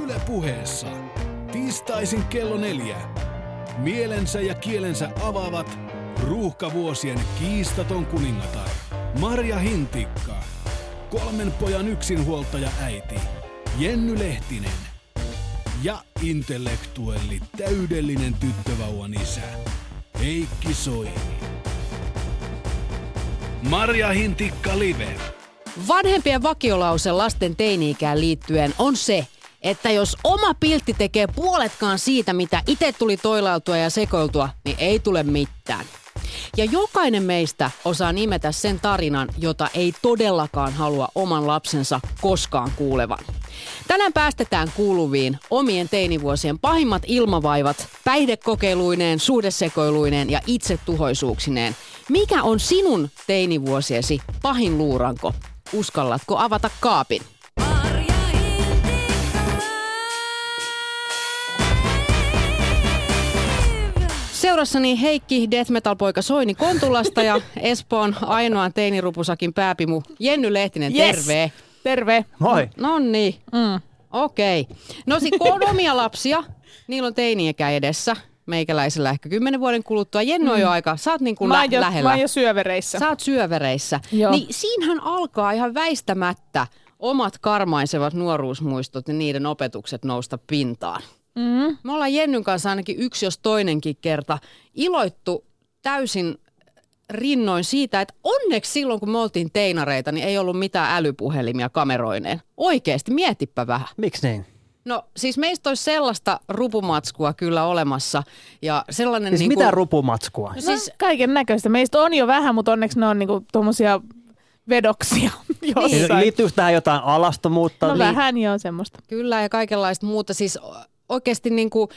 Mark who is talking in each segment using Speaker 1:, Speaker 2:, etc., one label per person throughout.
Speaker 1: Yle puheessa. Tiistaisin kello neljä. Mielensä ja kielensä avaavat ruuhkavuosien kiistaton kuningatar. Marja Hintikka. Kolmen pojan yksinhuoltaja äiti. Jenny Lehtinen. Ja intellektuelli täydellinen tyttövauvan isä. Heikki Soini. Marja Hintikka Live.
Speaker 2: Vanhempien vakiolause lasten teini-ikään liittyen on se, että jos oma piltti tekee puoletkaan siitä, mitä itse tuli toilailtua ja sekoiltua, niin ei tule mitään. Ja jokainen meistä osaa nimetä sen tarinan, jota ei todellakaan halua oman lapsensa koskaan kuulevan. Tänään päästetään kuuluviin omien teinivuosien pahimmat ilmavaivat, päihdekokeiluineen, suhdesekoiluineen ja itsetuhoisuuksineen. Mikä on sinun teinivuosiesi pahin luuranko? Uskallatko avata kaapin? Seurassani Heikki Death Metal poika Soini Kontulasta ja Espoon ainoan teinirupusakin pääpimu Jenny Lehtinen,
Speaker 3: Yes.
Speaker 2: terve.
Speaker 3: Terve.
Speaker 4: Moi.
Speaker 2: No niin,
Speaker 3: Mm.
Speaker 2: okei. Okay. No sit kun on omia lapsia, niillä on teiniäkä edessä. Meikäläisellä ehkä kymmenen vuoden kuluttua. Jenny on jo aika, sä oot niin kuin
Speaker 3: Mä
Speaker 2: lä-
Speaker 3: jo,
Speaker 2: lähellä.
Speaker 3: mä jo syövereissä.
Speaker 2: Sä oot syövereissä.
Speaker 3: Joo.
Speaker 2: Niin siinähän alkaa ihan väistämättä omat karmaisevat nuoruusmuistot ja niiden opetukset nousta pintaan.
Speaker 3: Mm.
Speaker 2: Me ollaan Jennyn kanssa ainakin yksi jos toinenkin kerta iloittu täysin rinnoin siitä, että onneksi silloin kun me oltiin teinareita, niin ei ollut mitään älypuhelimia kameroineen. Oikeesti, mietipä vähän.
Speaker 4: Miksi niin?
Speaker 2: No siis meistä olisi sellaista rupumatskua kyllä olemassa ja sellainen
Speaker 4: Siis
Speaker 2: niinku,
Speaker 4: mitä rupumatskua?
Speaker 2: No
Speaker 3: Siis
Speaker 2: siis
Speaker 3: kaiken näköistä. Meistä on jo vähän, mutta onneksi ne on niinku tuommoisia vedoksia jossain.
Speaker 4: Niin. Liittyykö tähän jotain alastomuutta?
Speaker 3: No
Speaker 4: Li-
Speaker 3: vähän joo semmoista.
Speaker 2: Kyllä ja kaikenlaista muuta. Siis oikeasti niin kuin,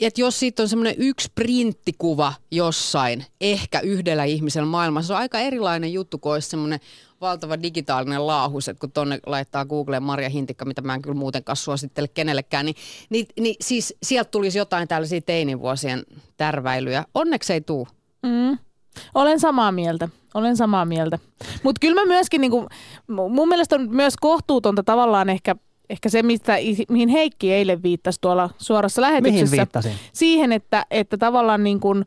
Speaker 2: että jos siitä on semmoinen yksi printtikuva jossain, ehkä yhdellä ihmisellä maailmassa, se on aika erilainen juttu, kun olisi semmoinen valtava digitaalinen laahus, että kun tonne laittaa Googleen Marja Hintikka, mitä mä en kyllä muutenkaan suosittele kenellekään, niin, niin, niin siis sieltä tulisi jotain tällaisia teinivuosien tärväilyjä. Onneksi ei tuu.
Speaker 3: Mm. Olen samaa mieltä. Olen samaa mieltä. Mutta kyllä mä myöskin, niinku, mu- mun mielestä on myös kohtuutonta tavallaan ehkä, ehkä se, mistä, mihin Heikki eilen viittasi tuolla suorassa lähetyksessä.
Speaker 4: Mihin viittasin?
Speaker 3: Siihen, että, että tavallaan niin kuin,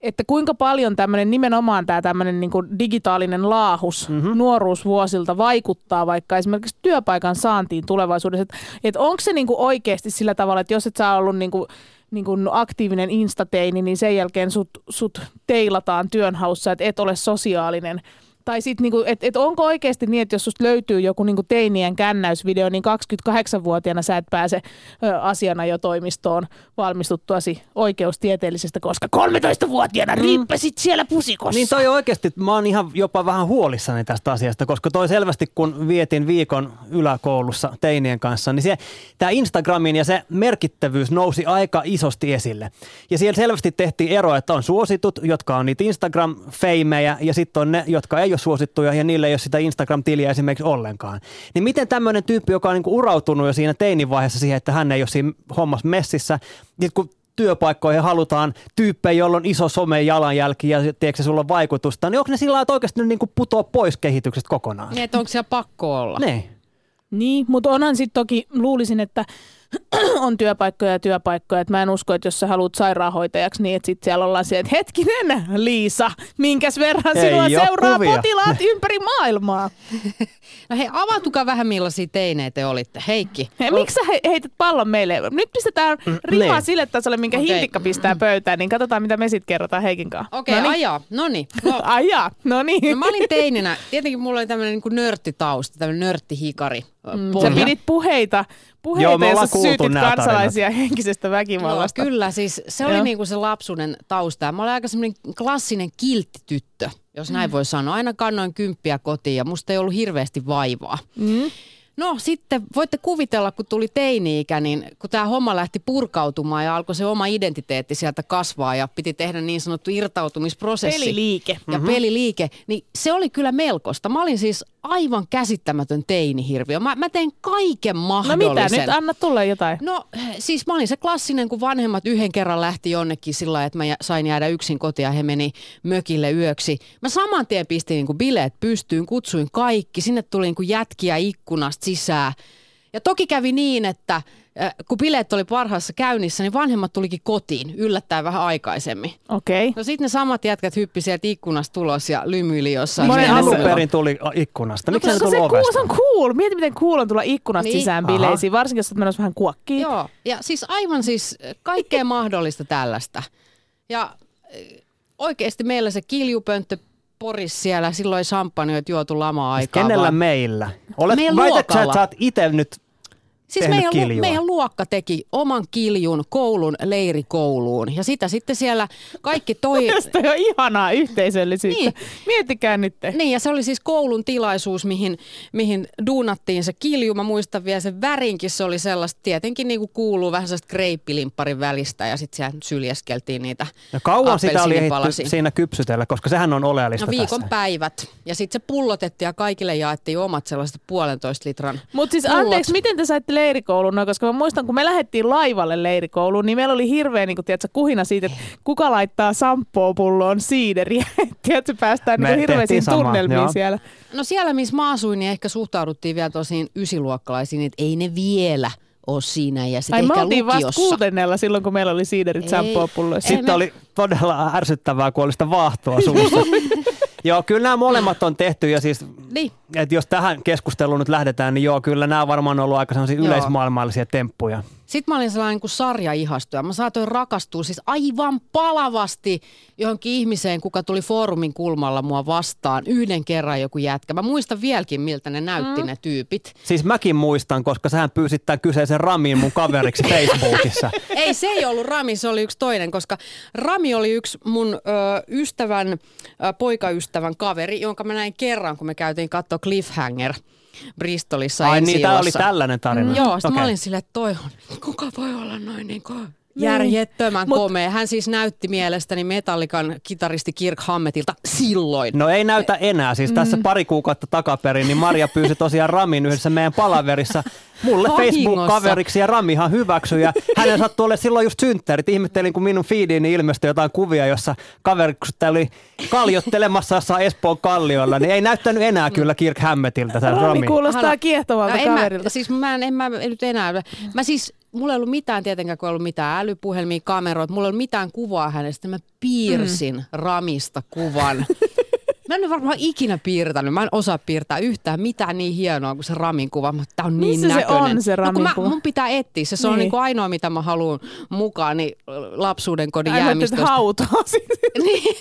Speaker 3: että kuinka paljon tämmöinen nimenomaan tämä tämmöinen niin kuin digitaalinen laahus
Speaker 4: Mhm.
Speaker 3: mm-hmm. nuoruusvuosilta vaikuttaa vaikka esimerkiksi työpaikan saantiin tulevaisuudessa. Että et onko se niin kuin oikeasti sillä tavalla, että jos et sä ollut niin kuin, niin kuin aktiivinen instateini, niin sen jälkeen sut, sut teilataan työnhaussa, että et ole sosiaalinen. Tai sitten, niinku, että et onko oikeasti niin, että jos susta löytyy joku niinku teinien kännäysvideo, niin 28-vuotiaana sä et pääse ö, asianajotoimistoon valmistuttuasi oikeustieteellisestä, koska 13-vuotiaana mm. riippasit siellä pusikossa.
Speaker 4: Niin toi oikeasti, mä oon ihan jopa vähän huolissani tästä asiasta, koska toi selvästi kun vietin viikon yläkoulussa teinien kanssa, niin tämä Instagramin ja se merkittävyys nousi aika isosti esille. Ja siellä selvästi tehtiin ero, että on suositut, jotka on niitä Instagram-feimejä ja sitten on ne, jotka ei ole suosittuja ja niillä ei ole sitä Instagram-tiliä esimerkiksi ollenkaan. Niin miten tämmöinen tyyppi, joka on niinku urautunut jo siinä teinivaiheessa siihen, että hän ei ole siinä hommassa messissä, niin kun työpaikkoihin halutaan tyyppejä, joilla on iso some jalanjälki ja tiedätkö, sulla on vaikutusta, niin onko ne sillä lailla, että oikeasti ne niin putoaa pois kehityksestä kokonaan?
Speaker 2: Niin, että onko siellä pakko olla?
Speaker 4: Ne.
Speaker 3: Niin, mutta onhan sitten toki, luulisin, että on työpaikkoja ja työpaikkoja. Että mä en usko, että jos sä haluat sairaanhoitajaksi, niin että sitten siellä ollaan siellä, että hetkinen Liisa, minkäs verran
Speaker 4: Ei
Speaker 3: sinua seuraa
Speaker 4: kuvia.
Speaker 3: potilaat ympäri maailmaa.
Speaker 2: No hei, avautukaa vähän millaisia teinejä te olitte. Heikki.
Speaker 3: Hei, miksi sä he- heität pallon meille? Nyt pistetään rimaa
Speaker 4: niin.
Speaker 3: sille tasolle, minkä
Speaker 2: Okei.
Speaker 3: hintikka pistää pöytään, niin katsotaan, mitä me sitten kerrotaan Heikin kanssa.
Speaker 2: Okei, okay, ajaa. No niin. No,
Speaker 3: Ai jaa, no niin.
Speaker 2: No mä olin teininä, tietenkin mulla oli tämmöinen niin nörttitausta, tämmöinen nörttihikari.
Speaker 3: Mm. Sä pidit puheita,
Speaker 4: kuultu
Speaker 3: syytit kansalaisia henkisestä
Speaker 2: Joo,
Speaker 3: väkivallasta.
Speaker 2: kyllä, siis se oli
Speaker 3: Joo.
Speaker 2: niinku se lapsuuden tausta. Mä olin aika semmoinen klassinen kilttityttö, jos näin voi sanoa. Aina kannoin kymppiä kotiin ja musta ei ollut hirveästi vaivaa.
Speaker 3: Mm.
Speaker 2: No sitten voitte kuvitella, kun tuli teini-ikä, niin kun tämä homma lähti purkautumaan ja alkoi se oma identiteetti sieltä kasvaa ja piti tehdä niin sanottu irtautumisprosessi.
Speaker 3: Peliliike.
Speaker 2: ja mm-hmm. peliliike, niin se oli kyllä melkoista. Mä olin siis aivan käsittämätön teinihirviö. Mä, mä tein kaiken
Speaker 3: No
Speaker 2: mahdollisen.
Speaker 3: mitä, nyt anna tulla jotain.
Speaker 2: No siis mä olin se klassinen, kun vanhemmat yhden kerran lähti jonnekin sillä lailla, että mä sain jäädä yksin kotiin ja he meni mökille yöksi. Mä saman tien pistin niin kuin bileet pystyyn, kutsuin kaikki. Sinne tuli niin kuin jätkiä ikkunasta sisään. Ja toki kävi niin, että kun bileet oli parhaassa käynnissä, niin vanhemmat tulikin kotiin yllättäen vähän aikaisemmin.
Speaker 3: Okei. Okay.
Speaker 2: No sitten ne samat jätkät hyppi sieltä ikkunasta ulos ja lymyili jossain.
Speaker 3: Monen
Speaker 4: alun perin tuli ikkunasta?
Speaker 3: No,
Speaker 4: Miksi se tuli
Speaker 3: se, cool,
Speaker 4: ovesta?
Speaker 3: se on cool. Mieti, miten cool on tulla ikkunasta
Speaker 2: Niin.
Speaker 3: sisään
Speaker 4: Aha.
Speaker 3: bileisiin, varsinkin jos olet menossa vähän kuokkiin.
Speaker 2: Joo, ja siis aivan siis kaikkea mahdollista tällaista. Ja eh, oikeasti meillä se kiljupönttö poris siellä, silloin champagneet juotu lama-aikaa.
Speaker 4: Kenellä
Speaker 2: vaan-
Speaker 4: meillä? Olet,
Speaker 2: Meidän
Speaker 4: väitätkö sä, että sä oot itse nyt
Speaker 2: Siis meidän, lu-
Speaker 4: kiljua?
Speaker 2: meidän luokka teki oman kiljun koulun leirikouluun ja sitä sitten siellä kaikki toi...
Speaker 3: Tästä on ihanaa yhteisöllisyyttä.
Speaker 2: Niin.
Speaker 3: Miettikää nyt.
Speaker 2: Niin, ja se oli siis koulun tilaisuus, mihin, mihin duunattiin se kilju. Mä muistan vielä sen värinkin, se oli sellaista, tietenkin niin kuin kuuluu vähän sellaista kreippilimpparin välistä ja sitten siellä syljeskeltiin niitä
Speaker 4: No kauan sitä oli ehditty siinä kypsytellä, koska sehän on oleellista
Speaker 2: No viikon
Speaker 4: tässä.
Speaker 2: päivät. Ja sitten se pullotettiin ja kaikille jaettiin omat sellaiset puolentoista litran
Speaker 3: Mutta siis
Speaker 2: pullot.
Speaker 3: anteeksi, miten te saitte leirikouluun? No, koska mä muistan, kun me lähdettiin laivalle leirikouluun, niin meillä oli hirveä niin kun, tiedätkö, kuhina siitä, että kuka laittaa sampoo pulloon siideriä. tiedätkö, päästään
Speaker 4: Me
Speaker 3: niin hirveisiin tunnelmiin
Speaker 4: joo.
Speaker 3: siellä.
Speaker 2: No siellä, missä mä asuin, niin ehkä suhtauduttiin vielä tosiin ysiluokkalaisiin, että ei ne vielä ole siinä ja sitten
Speaker 3: Ai me
Speaker 2: ehkä
Speaker 3: oltiin vasta kuutennella silloin, kun meillä oli siiderit
Speaker 2: Ei.
Speaker 3: sampoo pulloissa.
Speaker 2: Ei,
Speaker 4: Sitten
Speaker 2: me-
Speaker 4: oli todella ärsyttävää, kun oli sitä vaahtoa suussa. joo, kyllä nämä molemmat on tehty ja siis,
Speaker 2: Niin.
Speaker 4: että jos tähän keskusteluun nyt lähdetään, niin joo, kyllä nämä on varmaan ollut aika sellaisia yleismaailmallisia temppuja.
Speaker 2: Sitten mä olin sellainen niin kuin sarjaihastuja. Mä saatoin rakastua siis aivan palavasti johonkin ihmiseen, kuka tuli foorumin kulmalla mua vastaan. Yhden kerran joku jätkä. Mä muistan vieläkin, miltä ne näytti mm. ne tyypit.
Speaker 4: Siis mäkin muistan, koska sähän pyysit tämän kyseisen Ramin mun kaveriksi Facebookissa.
Speaker 2: Ei, se ei ollut Rami, se oli yksi toinen, koska Rami oli yksi mun ö, ystävän, ö, poikaystävän kaveri, jonka mä näin kerran, kun me käytiin katsoa Cliffhanger Bristolissa
Speaker 4: Ai niin, tämä oli tällainen tarina.
Speaker 2: Mm, joo, sitten mä
Speaker 4: Okei.
Speaker 2: olin silleen, että toi on, kuka voi olla noin niin kuin järjettömän
Speaker 3: Mut-
Speaker 2: komea. Hän siis näytti mielestäni Metallican kitaristi Kirk Hammetilta silloin.
Speaker 4: No ei näytä enää. Siis tässä
Speaker 2: Mm.
Speaker 4: pari kuukautta takaperin, niin Maria pyysi tosiaan Ramin yhdessä meidän palaverissa mulle. Facebook-kaveriksi ja Ramihan hyväksyi. Ja hänen sattui olla silloin just synttärit. Ihmettelin, kun minun feediini ilmestyi jotain kuvia, jossa kaveri kun sitä oli kaljottelemassa jossain Espoon kalliolla, niin ei näyttänyt enää kyllä Kirk Hammetiltä tämä
Speaker 3: Rami
Speaker 4: Rami.
Speaker 3: kuulostaa
Speaker 2: Hala-
Speaker 3: kiehtovalta
Speaker 2: No en
Speaker 3: kaverilta.
Speaker 2: Mä, siis mä en, en mä nyt enää. Mä siis, mulla ei ollut mitään tietenkään, kun ei ollut mitään älypuhelmia, kameroita. Mulla ei ollut mitään kuvaa hänestä. Mä piirsin mm. Ramista kuvan. Mä en ole varmaan ikinä piirtänyt. Mä en osaa piirtää yhtään mitään niin hienoa kuin se Ramin kuva, mutta tää on niin
Speaker 3: Missä se
Speaker 2: näköinen.
Speaker 3: on, se
Speaker 2: no,
Speaker 3: Ramin
Speaker 2: mä,
Speaker 3: kuva?
Speaker 2: mun pitää etsiä se. Se on
Speaker 3: Niin.
Speaker 2: niin kuin ainoa, mitä mä haluan mukaan, niin lapsuuden kodin
Speaker 3: mä
Speaker 2: jäämistöstä.
Speaker 3: että hautoo.
Speaker 2: Niin.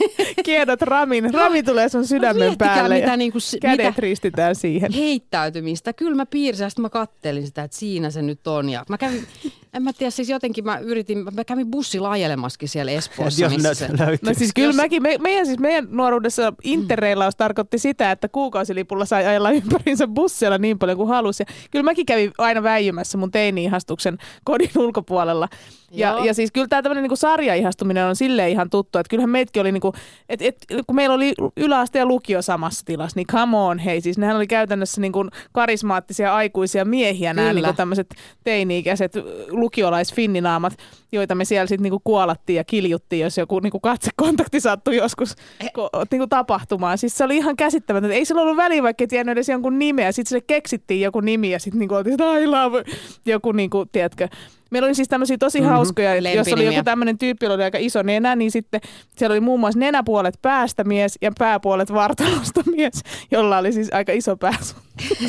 Speaker 3: Kiedot Ramin. Rami tulee sun sydämen
Speaker 2: miettikää,
Speaker 3: päälle
Speaker 2: mitä
Speaker 3: ja
Speaker 2: niinku si-
Speaker 3: kädet
Speaker 2: mitä-
Speaker 3: ristitään siihen.
Speaker 2: heittäytymistä. Kyllä mä piirsin ja sitten mä kattelin sitä, että siinä se nyt on. Ja mä kävin, en mä tiedä, siis jotenkin mä yritin, mä kävin bussilla ajelemaskin siellä Espoossa,
Speaker 4: Jos
Speaker 2: missä se...
Speaker 4: löytyy.
Speaker 3: No siis kyllä
Speaker 2: Jos-
Speaker 3: mäkin, me, meidän, siis meidän nuoruudessa interreilaus tarkoitti sitä, että kuukausilipulla sai ajella ympärinsä bussilla niin paljon kuin halusi. Ja kyllä mäkin kävin aina väijymässä mun teini-ihastuksen kodin ulkopuolella. Ja,
Speaker 2: Joo.
Speaker 3: ja siis kyllä tämä tämmöinen niinku sarjaihastuminen on silleen ihan tuttu, että kyllähän meitkin oli niinku, et, et, kun meillä oli yläaste ja lukio samassa tilassa, niin come on, hei, siis nehän oli käytännössä niinku karismaattisia aikuisia miehiä nämä niinku tämmöiset teini-ikäiset lukiolaisfinninaamat, joita me siellä sitten niinku kuolattiin ja kiljuttiin, jos joku niinku katsekontakti sattui joskus ko- niinku tapahtumaan. Siis se oli ihan käsittämätöntä. Ei sillä ollut väliä, vaikka ei tiennyt edes jonkun nimeä. Sitten sille keksittiin joku nimi ja sitten niinku oltiin, että I love, joku niinku, tiedätkö, Meillä oli siis tämmöisiä tosi mm-hmm. hauskoja, jos oli
Speaker 2: Lempinimiä.
Speaker 3: joku tämmöinen tyyppi, jolla oli aika iso nenä, niin sitten siellä oli muun muassa nenäpuolet päästä mies ja pääpuolet vartalosta mies, jolla oli siis aika iso pääsu.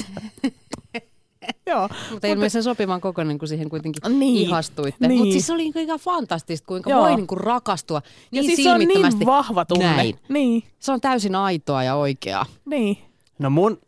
Speaker 3: Joo.
Speaker 2: Mutta ilmeisesti sopivan kokoinen, kun siihen kuitenkin
Speaker 3: Niin.
Speaker 2: ihastuitte.
Speaker 3: Niin.
Speaker 2: Mutta siis se oli niinku ihan fantastista, kuinka
Speaker 3: Joo.
Speaker 2: voi niinku rakastua niin
Speaker 3: Ja siis se on niin vahva tunne.
Speaker 2: Näin.
Speaker 3: Niin,
Speaker 2: Se on täysin aitoa ja oikeaa.
Speaker 3: niin.
Speaker 4: No mun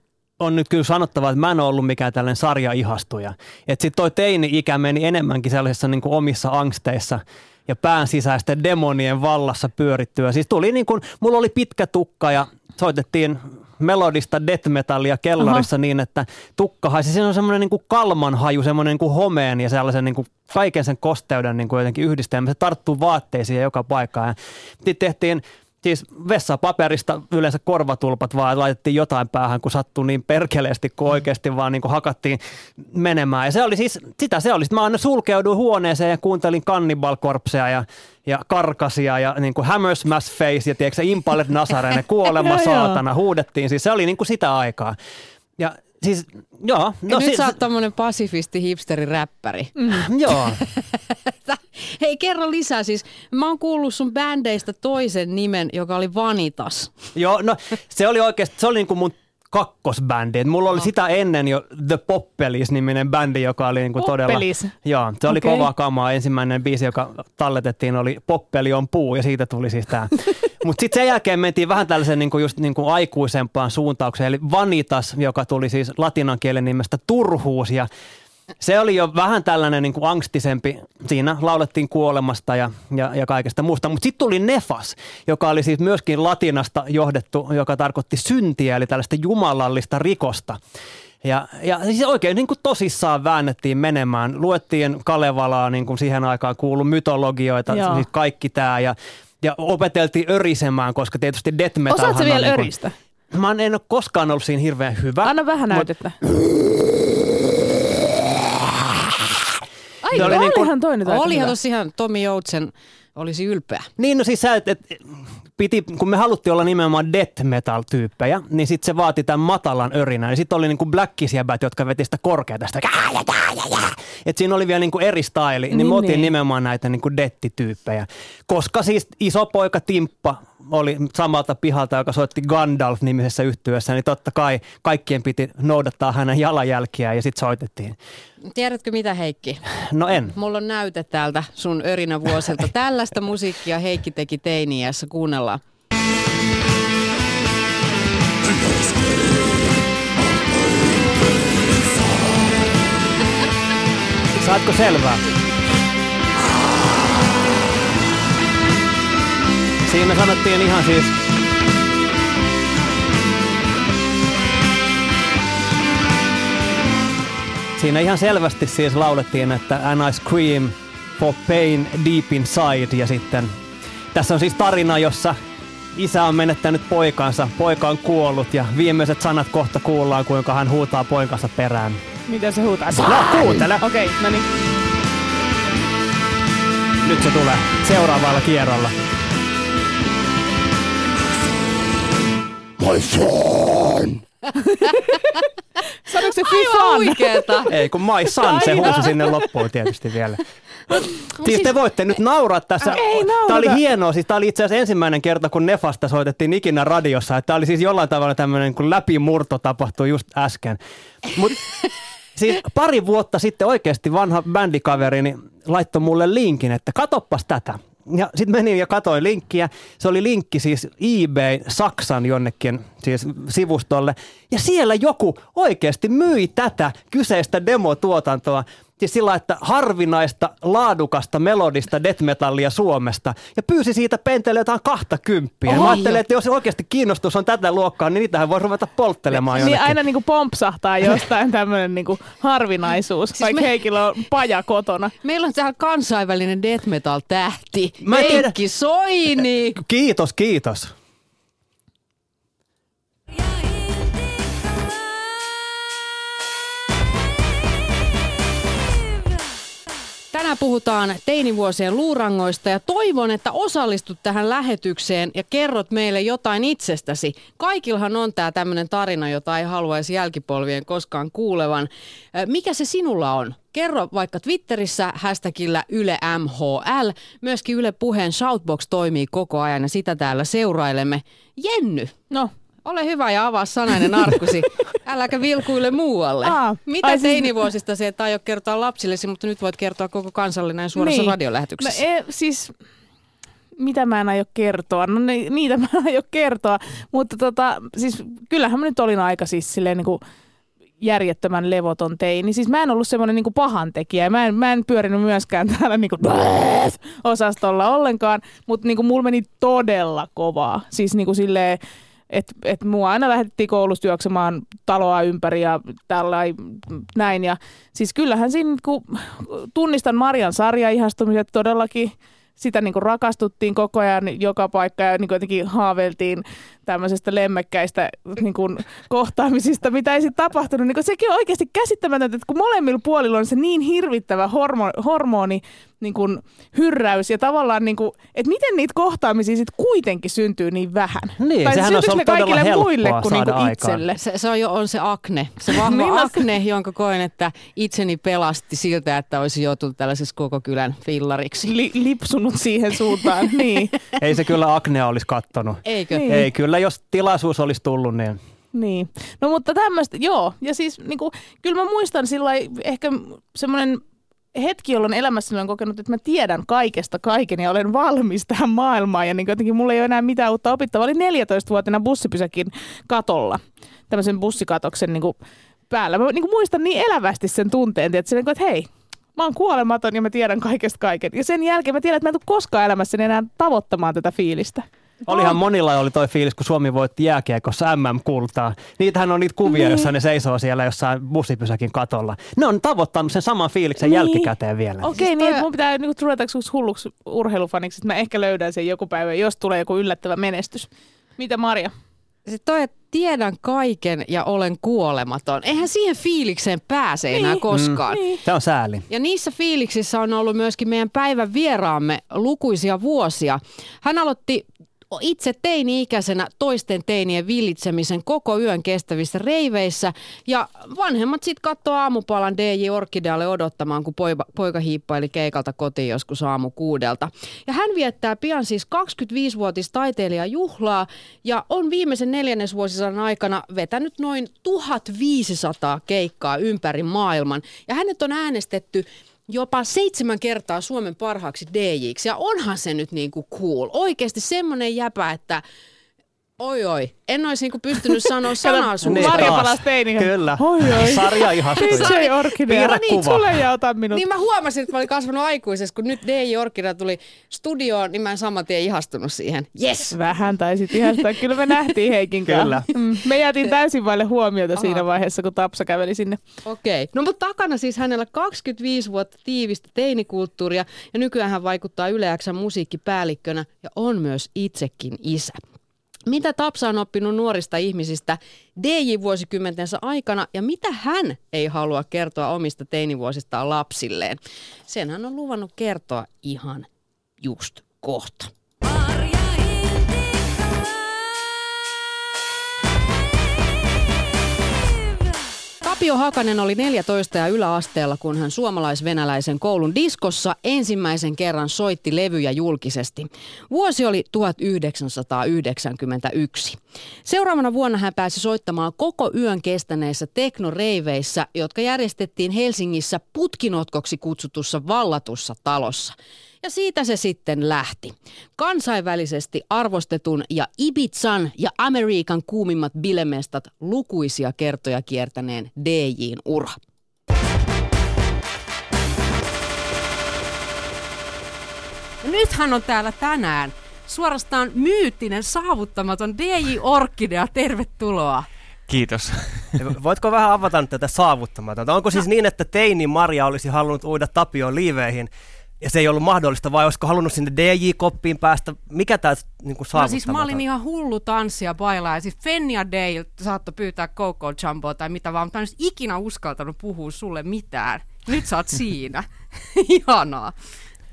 Speaker 4: on nyt kyllä sanottava, että mä en ole ollut mikään tällainen sarjaihastuja. Että sit toi teini-ikä meni enemmänkin sellaisissa niin kuin omissa angsteissa ja pään sisäisten demonien vallassa pyörittyä. Siis tuli niin kuin, mulla oli pitkä tukka ja soitettiin melodista death metallia kellarissa Aha. niin, että tukka haisi. Siinä on semmoinen niin kuin kalman haju, semmoinen niin kuin homeen ja sellaisen niin kuin kaiken sen kosteuden niin kuin jotenkin yhdistelmä. Se tarttuu vaatteisiin ja joka paikkaan. Ja sitten tehtiin Siis vessapaperista yleensä korvatulpat vaan laitettiin jotain päähän, kun sattui niin perkeleesti, kun oikeasti vaan niin kuin hakattiin menemään. Ja se oli siis, sitä se oli. Sitten mä aina sulkeuduin huoneeseen ja kuuntelin Cannibal Corpsea ja, ja Karkasia ja niin kuin Hammer Smash Face ja tiedätkö, se Impalet Nazarene, kuolema
Speaker 3: joo.
Speaker 4: saatana, huudettiin. Siis se oli niin kuin sitä aikaa. Ja siis joo.
Speaker 2: No, nyt
Speaker 4: si-
Speaker 2: sä oot tommonen pasifisti hipsteri räppäri.
Speaker 4: joo.
Speaker 2: Hei, kerro lisää siis. Mä oon kuullut sun bändeistä toisen nimen, joka oli Vanitas.
Speaker 4: Joo, no se oli oikeasti, se oli niinku mun kakkosbändi. Et mulla oli sitä ennen jo The Poppelis-niminen bändi, joka oli niinku todella... Joo, se oli
Speaker 3: Okei.
Speaker 4: kovaa kamaa. Ensimmäinen biisi, joka talletettiin, oli Poppeli on puu, ja siitä tuli siis tää. Mutta sitten sen jälkeen mentiin vähän tällaisen niinku just niinku aikuisempaan suuntaukseen, eli Vanitas, joka tuli siis latinan kielen nimestä turhuus, ja se oli jo vähän tällainen niin kuin angstisempi. Siinä laulettiin kuolemasta ja, ja, ja kaikesta muusta. Mutta sitten tuli Nefas, joka oli siis myöskin latinasta johdettu, joka tarkoitti syntiä, eli tällaista jumalallista rikosta. Ja, ja siis oikein niin kuin tosissaan väännettiin menemään. Luettiin Kalevalaa, niin kuin siihen aikaan kuulu mytologioita,
Speaker 3: Joo.
Speaker 4: siis kaikki tämä. Ja, ja opeteltiin örisemään, koska tietysti death metal
Speaker 3: Osaatko vielä öristä?
Speaker 4: Mä en ole koskaan ollut siinä hirveän hyvä.
Speaker 3: Anna vähän
Speaker 4: Mut-
Speaker 3: näytettä. Ai,
Speaker 4: Se oli
Speaker 3: oli
Speaker 4: niinku-
Speaker 3: olihan toi nyt aika
Speaker 2: Olihan tossa ihan Tomi Joutsen olisi ylpeä.
Speaker 4: Niin, no siis sä, et, et, piti, kun me haluttiin olla nimenomaan death metal-tyyppejä, niin sitten se vaati tämän matalan örinän. Ja sitten oli niinku blackisjäbät, jotka veti sitä korkeata, sitä että siinä oli vielä niinku eri style, niin, niin
Speaker 3: Niin,
Speaker 4: me otin
Speaker 3: niin.
Speaker 4: nimenomaan näitä niinku detti-tyyppejä. Koska siis iso poika Timppa oli samalta pihalta, joka soitti Gandalf-nimisessä yhtyössä, niin totta kai kaikkien piti noudattaa hänen jalanjälkiään ja sitten soitettiin.
Speaker 2: Tiedätkö mitä Heikki?
Speaker 4: No en.
Speaker 2: Mulla on näyte täältä sun örinävuosilta. Tällaista musiikkia Heikki teki teiniässä. Kuunnellaan.
Speaker 4: Saatko selvää? Siinä sanottiin ihan siis... Siinä ihan selvästi siis laulettiin, että and I scream for pain deep inside ja sitten tässä on siis tarina, jossa isä on menettänyt poikansa, poika on kuollut ja viimeiset sanat kohta kuullaan, kuinka hän huutaa poikansa perään.
Speaker 3: Mitä se huutaa?
Speaker 4: No kuuntele!
Speaker 3: Okei, no niin.
Speaker 4: Nyt se tulee seuraavalla kierrolla.
Speaker 3: Sanoiko se
Speaker 2: Aivan
Speaker 3: Fifan?
Speaker 2: huikeeta.
Speaker 4: Ei, kun My Son, se huusi sinne loppuun tietysti vielä. Siis te voitte nyt nauraa tässä.
Speaker 3: Ei naurata.
Speaker 4: Tämä oli hienoa. Siis tämä oli itse asiassa ensimmäinen kerta, kun Nefasta soitettiin ikinä radiossa. Että Tämä oli siis jollain tavalla tämmöinen kuin läpimurto tapahtui just äsken. Mut, siis pari vuotta sitten oikeasti vanha bändikaverini laittoi mulle linkin, että katoppas tätä. Ja sitten menin ja katoin linkkiä. Se oli linkki siis eBay Saksan jonnekin siis sivustolle. Ja siellä joku oikeasti myi tätä kyseistä demotuotantoa. Siis sillä, että harvinaista, laadukasta, melodista death metallia Suomesta. Ja pyysi siitä penteelle jotain kahta kymppiä. Mä ajattelin, että jos oikeasti kiinnostus on tätä luokkaa, niin niitähän voi ruveta polttelemaan
Speaker 3: Niin aina niinku pompsahtaa jostain tämmöinen niinku harvinaisuus, siis vaikka
Speaker 2: me-
Speaker 3: Heikillä on paja kotona.
Speaker 2: Meillä on täällä kansainvälinen death metal tähti.
Speaker 4: Mä
Speaker 2: Heikki Soini.
Speaker 4: Kiitos, kiitos.
Speaker 2: Tänään puhutaan teinivuosien luurangoista ja toivon, että osallistut tähän lähetykseen ja kerrot meille jotain itsestäsi. Kaikillahan on tämä tämmöinen tarina, jota ei haluaisi jälkipolvien koskaan kuulevan. Mikä se sinulla on? Kerro vaikka Twitterissä hashtagillä Yle MHL. Myöskin Yle Puheen Shoutbox toimii koko ajan ja sitä täällä seurailemme. Jenny,
Speaker 3: No,
Speaker 2: ole hyvä ja avaa sanainen arkkusi. Äläkä vilkuile muualle.
Speaker 3: Aa,
Speaker 2: Mitä
Speaker 3: ai siis-
Speaker 2: teinivuosista se et aio kertoa lapsillesi, mutta nyt voit kertoa koko kansalle näin suorassa
Speaker 3: Niin.
Speaker 2: radiolähetyksessä.
Speaker 3: No, e, siis mitä mä en aio kertoa? No ni, niitä mä en aio kertoa, mutta tota, siis kyllähän mä nyt olin aika siis silleen niin kuin järjettömän levoton teini. Siis mä en ollut semmoinen niin pahantekijä. Mä en, mä en pyörinyt myöskään täällä niin kuin osastolla ollenkaan, mutta niin kuin mulla meni todella kovaa. Siis niin kuin silleen, että et mua aina lähdettiin koulusta juoksemaan taloa ympäri ja tällä näin. Ja siis kyllähän siinä, kun tunnistan Marian sarjaihastumiset todellakin, sitä niin kuin rakastuttiin koko ajan joka paikka ja niin jotenkin haaveiltiin tämmöisestä lemmekkäistä niin kuin, kohtaamisista, mitä ei sitten tapahtunut. Niin kuin, sekin on oikeasti käsittämätöntä, että kun molemmilla puolilla on se niin hirvittävä hormo, hormoni, niin kuin, hyrräys ja tavallaan, niin kuin, että miten niitä kohtaamisia sitten kuitenkin syntyy niin vähän.
Speaker 4: Niin,
Speaker 3: tai
Speaker 4: sehän olisi ollut
Speaker 3: kaikille muille kuin, niin kuin itselle.
Speaker 2: Se, se on jo on se akne, se vahva
Speaker 3: Niin,
Speaker 2: akne, jonka koen, että itseni pelasti siltä, että olisi joutunut tällaisessa koko kylän fillariksi.
Speaker 3: Li- lipsunut siihen suuntaan, niin.
Speaker 4: Ei se kyllä Agnea olisi kattonut.
Speaker 2: Eikö?
Speaker 3: Niin.
Speaker 4: Ei, kyllä jos tilaisuus olisi tullut, niin
Speaker 3: Niin. No mutta tämmöistä, joo. Ja siis niin kuin, kyllä mä muistan sillä ehkä semmoinen hetki, jolloin elämässäni olen kokenut, että mä tiedän kaikesta kaiken ja olen valmis tähän maailmaan. Ja niin jotenkin mulla ei ole enää mitään uutta opittavaa. Olin 14-vuotiaana bussipysäkin katolla, tämmöisen bussikatoksen niin kuin päällä. Mä niin kuin muistan niin elävästi sen tunteen, että, niin kuin, että hei, mä oon kuolematon ja mä tiedän kaikesta kaiken. Ja sen jälkeen mä tiedän, että mä en tule koskaan elämässäni enää tavoittamaan tätä fiilistä.
Speaker 4: Olihan monilla oli toi fiilis, kun Suomi voitti jääkiekossa MM-kultaa. Niitähän on niitä kuvia,
Speaker 3: Niin.
Speaker 4: jossa ne seisoo siellä jossain bussipysäkin katolla. Ne on tavoittanut sen saman fiiliksen
Speaker 3: Niin.
Speaker 4: jälkikäteen vielä.
Speaker 3: Okei,
Speaker 2: Siis
Speaker 3: niin
Speaker 2: toi-
Speaker 3: mun pitää niinku ruveta hulluksi urheilufaniksi, että mä ehkä löydän sen joku päivä, jos tulee joku yllättävä menestys. Mitä Maria?
Speaker 2: Sitten toi, että tiedän kaiken ja olen kuolematon. Eihän siihen fiilikseen pääse
Speaker 3: Niin.
Speaker 2: enää koskaan.
Speaker 3: Niin.
Speaker 4: Se on sääli.
Speaker 2: Ja niissä fiiliksissä on ollut myöskin meidän päivän vieraamme lukuisia vuosia. Hän aloitti itse teini-ikäisenä toisten teinien villitsemisen koko yön kestävissä reiveissä. Ja vanhemmat sitten katsoo aamupalan DJ Orkidealle odottamaan, kun poika, poika hiippaili keikalta kotiin joskus aamu kuudelta. Ja hän viettää pian siis 25-vuotis taiteilijajuhlaa ja on viimeisen neljännesvuosisadan aikana vetänyt noin 1500 keikkaa ympäri maailman. Ja hänet on äänestetty jopa seitsemän kertaa Suomen parhaaksi DJiksi. Ja onhan se nyt niinku cool. Oikeasti semmoinen jäpä, että oi oi, en olisi niinku pystynyt sanoa sanaa sun.
Speaker 3: Niin. Palasi teiniin.
Speaker 4: Kyllä.
Speaker 3: Oi, oi.
Speaker 4: Sarja ihastui.
Speaker 3: DJ Orkidea.
Speaker 4: Piirrä
Speaker 3: niin,
Speaker 4: kuva.
Speaker 3: tule ja ota minut.
Speaker 2: Niin mä huomasin, että mä olin kasvanut aikuisessa, kun nyt DJ Orkina tuli studioon, niin mä en saman tien ihastunut siihen. Yes!
Speaker 3: Vähän taisit ihastaa. Kyllä me nähtiin Heikin kanssa.
Speaker 4: Kyllä.
Speaker 3: Mm, me jätin täysin vaille huomiota
Speaker 2: Aha.
Speaker 3: siinä vaiheessa, kun Tapsa käveli sinne.
Speaker 2: Okei. No mutta takana siis hänellä 25 vuotta tiivistä teinikulttuuria ja nykyään hän vaikuttaa Yle X:n musiikkipäällikkönä ja on myös itsekin isä. Mitä Tapsa on oppinut nuorista ihmisistä DJ-vuosikymmentensä aikana ja mitä hän ei halua kertoa omista teinivuosistaan lapsilleen? Sen hän on luvannut kertoa ihan just kohta. Tapio Hakanen oli 14 ja yläasteella, kun hän suomalais-venäläisen koulun diskossa ensimmäisen kerran soitti levyjä julkisesti. Vuosi oli 1991. Seuraavana vuonna hän pääsi soittamaan koko yön kestäneissä teknoreiveissä, jotka järjestettiin Helsingissä putkinotkoksi kutsutussa vallatussa talossa. Ja siitä se sitten lähti. Kansainvälisesti arvostetun ja Ibizan ja Amerikan kuumimmat bilemestat lukuisia kertoja kiertäneen DJin ura. Ja nyt hän on täällä tänään. Suorastaan myyttinen, saavuttamaton DJ Orkidea. Tervetuloa.
Speaker 5: Kiitos.
Speaker 6: Voitko vähän avata nyt tätä saavuttamatonta? Onko siis niin, että teini Maria olisi halunnut uida Tapioon liiveihin ja se ei ollut mahdollista, vai olisiko halunnut sinne DJ-koppiin päästä? Mikä tämä niin
Speaker 2: No
Speaker 6: saavuttamaton?
Speaker 2: siis mä olin ihan hullu tanssia bailaa ja siis Fennia Dale saattoi pyytää Coco Jumboa tai mitä vaan, mutta en olisi ikinä uskaltanut puhua sulle mitään. Nyt sä oot siinä. Ihanaa.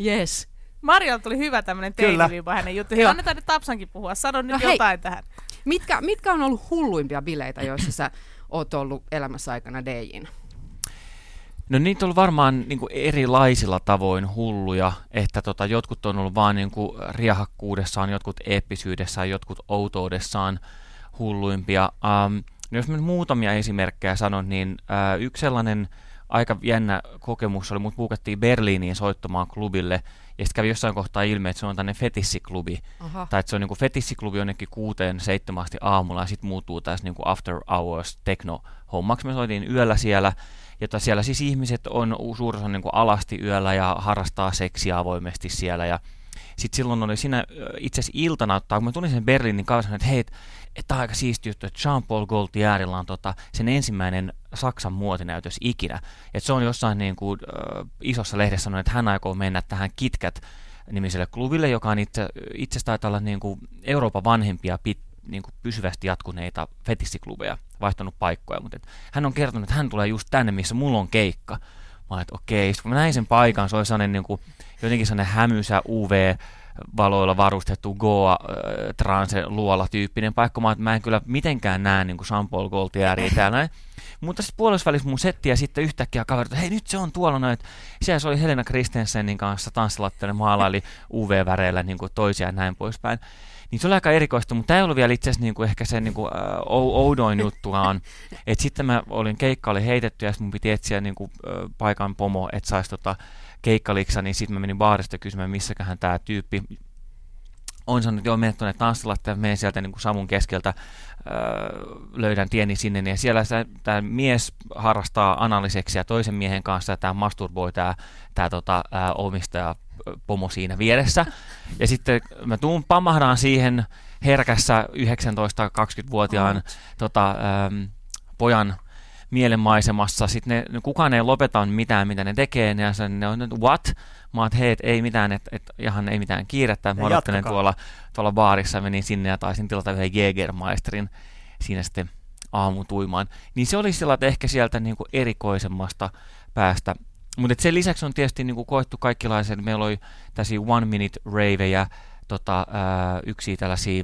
Speaker 2: Yes.
Speaker 3: Marjalla tuli hyvä tämmöinen
Speaker 6: Kyllä.
Speaker 3: teiniviiva hänen juttu.
Speaker 2: Joo.
Speaker 3: Annetaan nyt Tapsankin puhua. Sano nyt
Speaker 2: No hei.
Speaker 3: jotain tähän.
Speaker 2: Mitkä, mitkä on ollut hulluimpia bileitä, joissa sä oot ollut elämässä aikana DJin?
Speaker 5: No niitä on varmaan niin kuin erilaisilla tavoin hulluja, että tota, jotkut on ollut vaan niin kuin riahakkuudessaan, jotkut eeppisyydessään, jotkut outoudessaan hulluimpia. Um, no jos mä nyt muutamia esimerkkejä sanon, niin uh, yksi sellainen aika jännä kokemus oli, mut buukattiin Berliiniin soittamaan klubille, ja sitten kävi jossain kohtaa ilmi, että se on tämmöinen fetissiklubi,
Speaker 2: Aha.
Speaker 5: tai että se on niinku fetissiklubi jonnekin kuuteen, seitsemän asti aamulla, ja sitten muuttuu tässä niinku after hours techno hommaksi. Me soitiin yöllä siellä, jota siellä siis ihmiset on suurin osa niinku alasti yöllä ja harrastaa seksiä avoimesti siellä, ja sitten silloin oli siinä itse asiassa iltana, kun mä tulin sen Berliinin kanssa, että hei, että on aika siisti juttu, että Jean-Paul Gaultierilla on tota, sen ensimmäinen Saksan muotinäytös ikinä. Että se on jossain niin kuin, äh, isossa lehdessä sanonut, että hän aikoo mennä tähän KitKat nimiselle klubille, joka on itse, itse taitaa olla niin kuin Euroopan vanhimpia pit, niin kuin pysyvästi jatkuneita fetissiklubeja, vaihtanut paikkoja, mutta et hän on kertonut, että hän tulee just tänne, missä mulla on keikka. Mä että okei, sitten kun mä näin sen paikan, se oli sellainen niin kuin, jotenkin sellainen hämysä UV, valoilla varustettu Goa äh, Transe luola tyyppinen paikka. Mä, mä en kyllä mitenkään näe niin kuin Jean-Paul Gaultieri täällä. Mutta sitten puolesvälissä mun setti ja sitten yhtäkkiä kaverit, hei nyt se on tuolla noin. Siellä se oli Helena Kristensenin kanssa tanssilatteelle maalaili UV-väreillä niin kuin toisia ja näin poispäin. Niin se oli aika erikoista, mutta tämä ei ollut vielä itse asiassa niinku ehkä se niinku, äh, oudoin juttuaan. että sitten mä olin, keikka oli heitetty ja mun piti etsiä niinku, äh, paikan pomo, että saisi tota, keikkaliksa, niin sitten mä menin baarista kysymään, missäköhän tämä tyyppi on sanonut, että joo, menet tuonne tanssilatte menen sieltä niin kuin samun keskeltä, öö, löydän tieni sinne, ja siellä tämä mies harrastaa analyseksiä toisen miehen kanssa, ja tämä masturboi tämä, tota, omistaja pomo siinä vieressä. Ja sitten mä tuun pamahdaan siihen herkässä 19-20-vuotiaan oh. tota, ähm, pojan mielenmaisemassa. Sitten ne, ne, kukaan ei lopeta mitään, mitä ne tekee. Ne, ne on nyt what? Mä oon, hei, ei mitään, että et, ihan ei mitään kiirettä. Mä odottelen tuolla, tuolla baarissa, menin sinne ja taisin tilata yhden Jägermeisterin siinä sitten aamutuimaan. Niin se oli sillä ehkä sieltä niin kuin erikoisemmasta päästä mutta sen lisäksi on tietysti niin koettu kaikenlaisia, meillä oli tällaisia one minute raveja, tota, yksi tällaisia,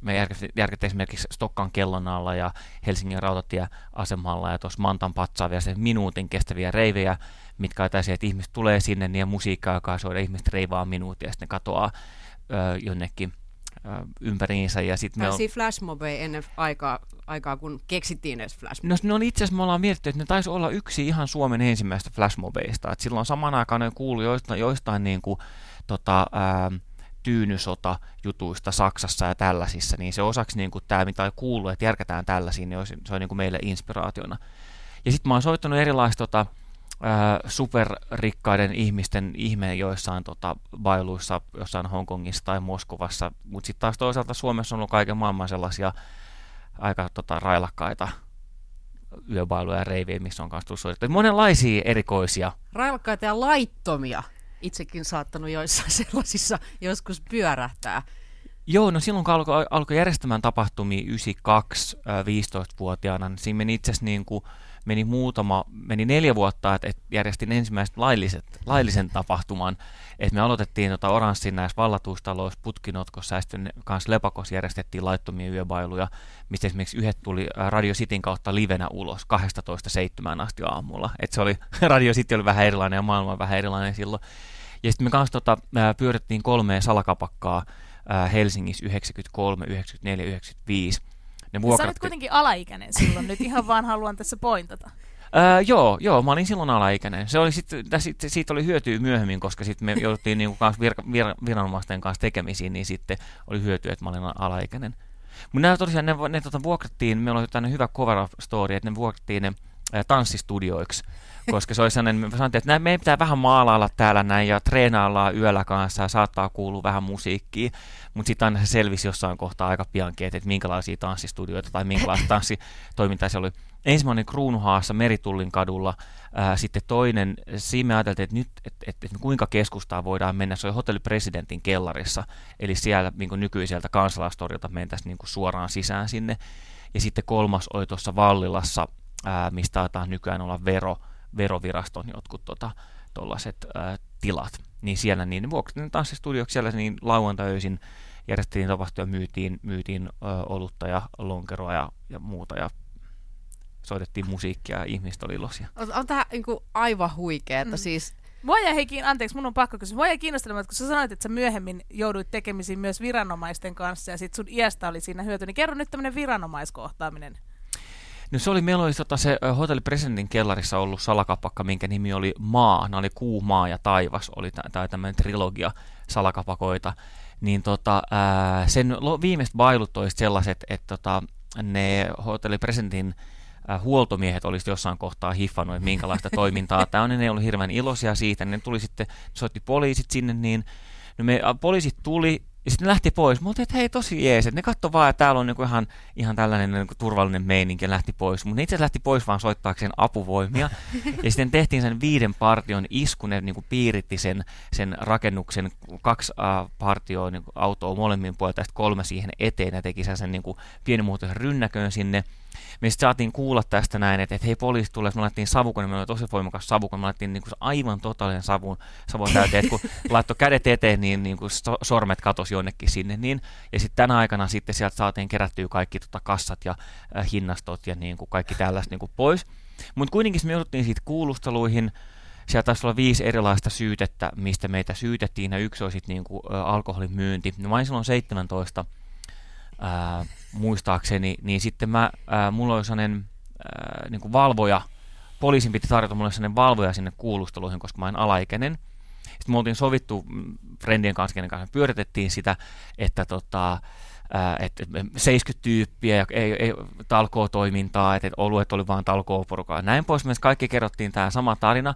Speaker 5: me järjestettiin esimerkiksi Stokkan kellon alla ja Helsingin rautatieasemalla ja tuossa Mantan patsaavia se minuutin kestäviä reivejä, mitkä on että ihmiset tulee sinne niin ja musiikkaa alkaa soida, ihmiset reivaa minuutia ja sitten ne katoaa ää, jonnekin ympäriinsä. Ja sit
Speaker 2: me on... flashmobeja ennen aikaa, aikaa, kun keksittiin edes flashmobeja.
Speaker 5: No, no itse asiassa me ollaan mietitty, että ne taisi olla yksi ihan Suomen ensimmäistä flashmobeista. Et silloin saman aikaan ne kuului joistain, joistain niin kuin, tota, ää, tyynysota-jutuista Saksassa ja tällaisissa, niin se osaksi niin kuin tämä, mitä on kuullut, että järkätään tällaisiin, niin se on niin kuin meille inspiraationa. Ja sitten mä oon soittanut erilaista tota, superrikkaiden ihmisten ihme joissain tota, bailuissa jossain Hongkongissa tai Moskovassa, mutta sitten taas toisaalta Suomessa on ollut kaiken maailman sellaisia aika tota, railakkaita yöbailuja ja reiviä, missä on kanssa tullut Monenlaisia erikoisia.
Speaker 2: Railakkaita ja laittomia. Itsekin saattanut joissain sellaisissa joskus pyörähtää.
Speaker 5: Joo, no silloin kun alkoi, alkoi järjestämään tapahtumia 92 15-vuotiaana, niin siinä meni itse asiassa niin kuin meni muutama, meni neljä vuotta, että, että järjestin ensimmäiset lailliset, laillisen tapahtuman, että me aloitettiin tota Oranssin näissä vallatuistaloissa, Putkinotkossa ja sitten kanssa Lepakossa järjestettiin laittomia yöbailuja, mistä esimerkiksi yhdet tuli Radio Cityn kautta livenä ulos 12.7 asti aamulla. Et se oli, Radio City oli vähän erilainen ja maailma vähän erilainen silloin. Ja sitten me kanssa tota, pyörittiin kolmea salakapakkaa Helsingissä 93, 94, 95
Speaker 3: ne vuokrat... Sä olit kuitenkin alaikäinen silloin, nyt ihan vaan haluan tässä pointata.
Speaker 5: Öö, joo, joo, mä olin silloin alaikäinen. Se oli sit, sit, siitä oli hyötyä myöhemmin, koska sitten me jouduttiin niinku kanssa vir, vir, viranomaisten kanssa tekemisiin, niin sitten oli hyötyä, että mä olin alaikäinen. Mutta nämä tosiaan, ne, ne tota, vuokrattiin, meillä oli tämmöinen hyvä cover story, että ne vuokrattiin ne tanssistudioiksi koska se oli sellainen, me sanottiin, että meidän pitää vähän maalailla täällä näin ja treenaillaan yöllä kanssa ja saattaa kuulua vähän musiikkia, mutta sitten aina se selvisi jossain kohtaa aika piankin, että, että minkälaisia tanssistudioita tai minkälaista tanssitoimintaa se oli. Ensimmäinen Kruunuhaassa Meritullin kadulla, ää, sitten toinen, siinä me ajateltiin, että nyt, että, että, että kuinka keskustaa voidaan mennä, se oli hotelli presidentin kellarissa, eli siellä niin nykyiseltä kansalaistorilta mentäisiin niin suoraan sisään sinne, ja sitten kolmas oli tuossa Vallilassa, ää, mistä taitaa nykyään olla vero, veroviraston jotkut tota, tollaset, ää, tilat. Niin siellä niin vuokrattiin tanssistudioksi siellä niin lauantaiöisin järjestettiin tapahtumia, myytiin, myytiin ä, olutta ja lonkeroa ja, ja muuta ja soitettiin musiikkia ja ihmiset oli iloisia.
Speaker 2: On, on tämä niin aivan huikea, että mm. siis
Speaker 3: Mua jäi hei, anteeksi, mun on pakko kysyä. Mua jäi kiinnostelemaan, että kun sä sanoit, että sä myöhemmin jouduit tekemisiin myös viranomaisten kanssa ja sit sun iästä oli siinä hyöty, niin kerro nyt tämmöinen viranomaiskohtaaminen.
Speaker 5: No se oli, meillä oli tota, se hotelli Presidentin kellarissa ollut salakapakka, minkä nimi oli Maa. Nämä oli Kuu, Maa ja Taivas, oli tämä tämmöinen trilogia salakapakoita. Niin tota, ää, sen viimeiset bailut olisivat sellaiset, että tota, ne hotelli Presidentin huoltomiehet olisi jossain kohtaa hiffannut, että minkälaista toimintaa tämä on, ne oli hirveän iloisia siitä, ne tuli sitten, soitti poliisit sinne, niin no me, poliisit tuli, ja sitten ne lähti pois. Mä oltiin, että hei tosi jees, että ne katso vaan, että täällä on niinku ihan, ihan tällainen niinku turvallinen meininki ja lähti pois. Mutta ne itse lähti pois vaan soittaakseen apuvoimia. ja sitten tehtiin sen viiden partion isku, ne niinku piiritti sen, sen rakennuksen kaksi uh, partioa niinku autoa molemmin puolelta ja kolme siihen eteen ja teki sen niinku pienimuotoisen rynnäkön sinne. Me sitten saatiin kuulla tästä näin, että, että hei poliisi tulee, me laitettiin savukone, meillä oli tosi voimakas savukone, me laitettiin niin kuin aivan totaalinen savun, savun täyteen, että kun laittoi kädet eteen, niin, niin kuin sormet katosi jonnekin sinne. Niin, ja sitten tänä aikana sitten sieltä saatiin kerättyä kaikki tota, kassat ja äh, hinnastot ja niin kuin kaikki tällaista niin kuin pois. Mutta kuitenkin me jouduttiin siitä kuulusteluihin, siellä taisi olla viisi erilaista syytettä, mistä meitä syytettiin, ja yksi oli sitten niin kuin, ä, alkoholin myynti. No, vain silloin 17 ää, muistaakseni, niin sitten mä, ää, mulla oli sellainen ää, niin kuin valvoja, poliisin piti tarjota mulle sellainen valvoja sinne kuulusteluihin, koska mä olen alaikäinen. Sitten me oltiin sovittu friendien kanssa, kenen kanssa pyöritettiin sitä, että tota, että 70 tyyppiä ja ei, ei talkoo-toimintaa, että oluet oli vain talkoo-porukaa. Näin pois me kaikki kerrottiin tämä sama tarina.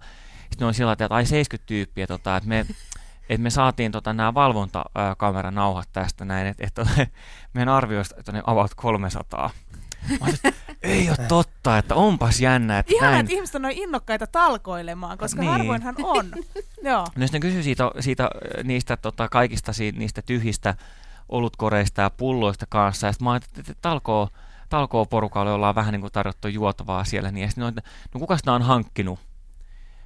Speaker 5: Sitten on sillä että ai 70 tyyppiä, tota, että me että me saatiin tota, nämä valvontakameran nauhat tästä näin, että et, meidän arvioista, että ne avaut 300. Mä ei ole totta, että onpas jännä. Että
Speaker 3: Ihan,
Speaker 5: näin...
Speaker 3: että ihmiset on noin innokkaita talkoilemaan, koska niin. harvoinhan on. Joo.
Speaker 5: No sitten kysyi siitä, siitä niistä tota, kaikista siitä, niistä tyhjistä olutkoreista ja pulloista kanssa, ja sitten mä ajattelin, että talkoo, talkoo porukalle ollaan vähän niin kuin tarjottu juotavaa siellä, niin ja sitten no, no kuka sitä on hankkinut,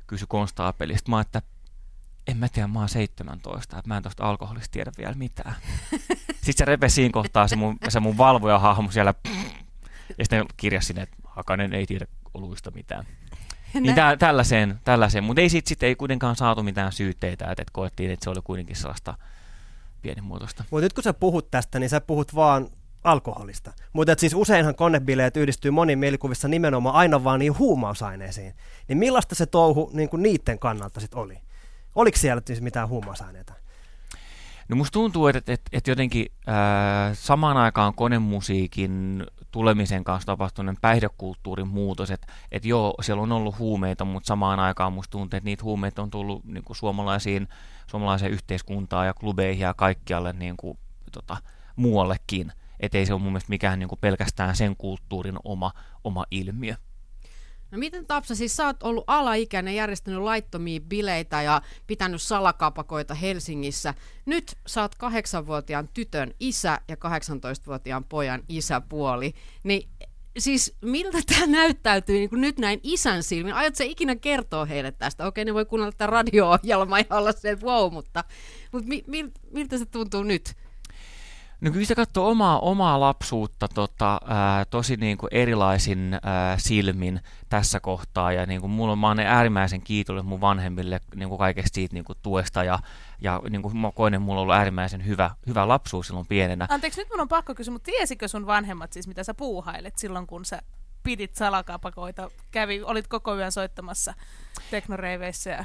Speaker 5: kysyi konstaapelista. Mä että en mä tiedä, mä oon 17, että mä en tosta alkoholista tiedä vielä mitään. Sitten se repesi siinä kohtaa se mun, se mun valvojahahmo siellä, ja sitten kirjasi sinne, että Hakanen ei tiedä oluista mitään. Niin tä, tällaiseen, tällaiseen. mutta ei sitten sit ei kuitenkaan saatu mitään syytteitä, että, että koettiin, että se oli kuitenkin sellaista pienimuotoista.
Speaker 6: Mutta nyt kun sä puhut tästä, niin sä puhut vaan alkoholista. Mutta siis useinhan konebileet yhdistyy moniin mielikuvissa nimenomaan aina vaan niin huumausaineisiin. Niin millaista se touhu niin kuin niiden kannalta sitten oli? Oliko siellä siis mitään huumausaineita?
Speaker 5: No musta tuntuu, että, että, että jotenkin ää, samaan aikaan konemusiikin tulemisen kanssa tapahtuneen päihdekulttuurin muutos, että, että joo, siellä on ollut huumeita, mutta samaan aikaan musta tuntuu, että niitä huumeita on tullut niin kuin suomalaisiin, suomalaiseen yhteiskuntaan ja klubeihin ja kaikkialle niin kuin, tota, muuallekin. Että ei se ole mun mielestä mikään niin kuin pelkästään sen kulttuurin oma, oma ilmiö.
Speaker 2: No miten Tapsa, siis sä oot ollut alaikäinen, järjestänyt laittomia bileitä ja pitänyt salakapakoita Helsingissä. Nyt sä oot kahdeksanvuotiaan tytön isä ja 18-vuotiaan pojan isäpuoli. Niin siis miltä tämä näyttäytyy niin nyt näin isän silmin? Aiotko ikinä kertoa heille tästä? Okei, ne voi kuunnella tätä radio-ohjelmaa ja olla se, wow, mutta, mutta mi, mi, miltä se tuntuu nyt?
Speaker 5: No kyllä se katsoo omaa, omaa lapsuutta tota, ää, tosi niin kuin erilaisin ää, silmin tässä kohtaa. Ja niin kuin mulla, mä olen äärimmäisen kiitollinen mun vanhemmille niin kuin kaikesta siitä niin kuin tuesta. Ja, ja niin kuin mä koen, että mulla on ollut äärimmäisen hyvä, hyvä lapsuus silloin pienenä.
Speaker 3: Anteeksi, nyt mun on pakko kysyä, mutta tiesikö sun vanhemmat siis, mitä sä puuhailet silloin, kun sä pidit salakapakoita, kävi, olit koko yön soittamassa teknoreiveissä ja...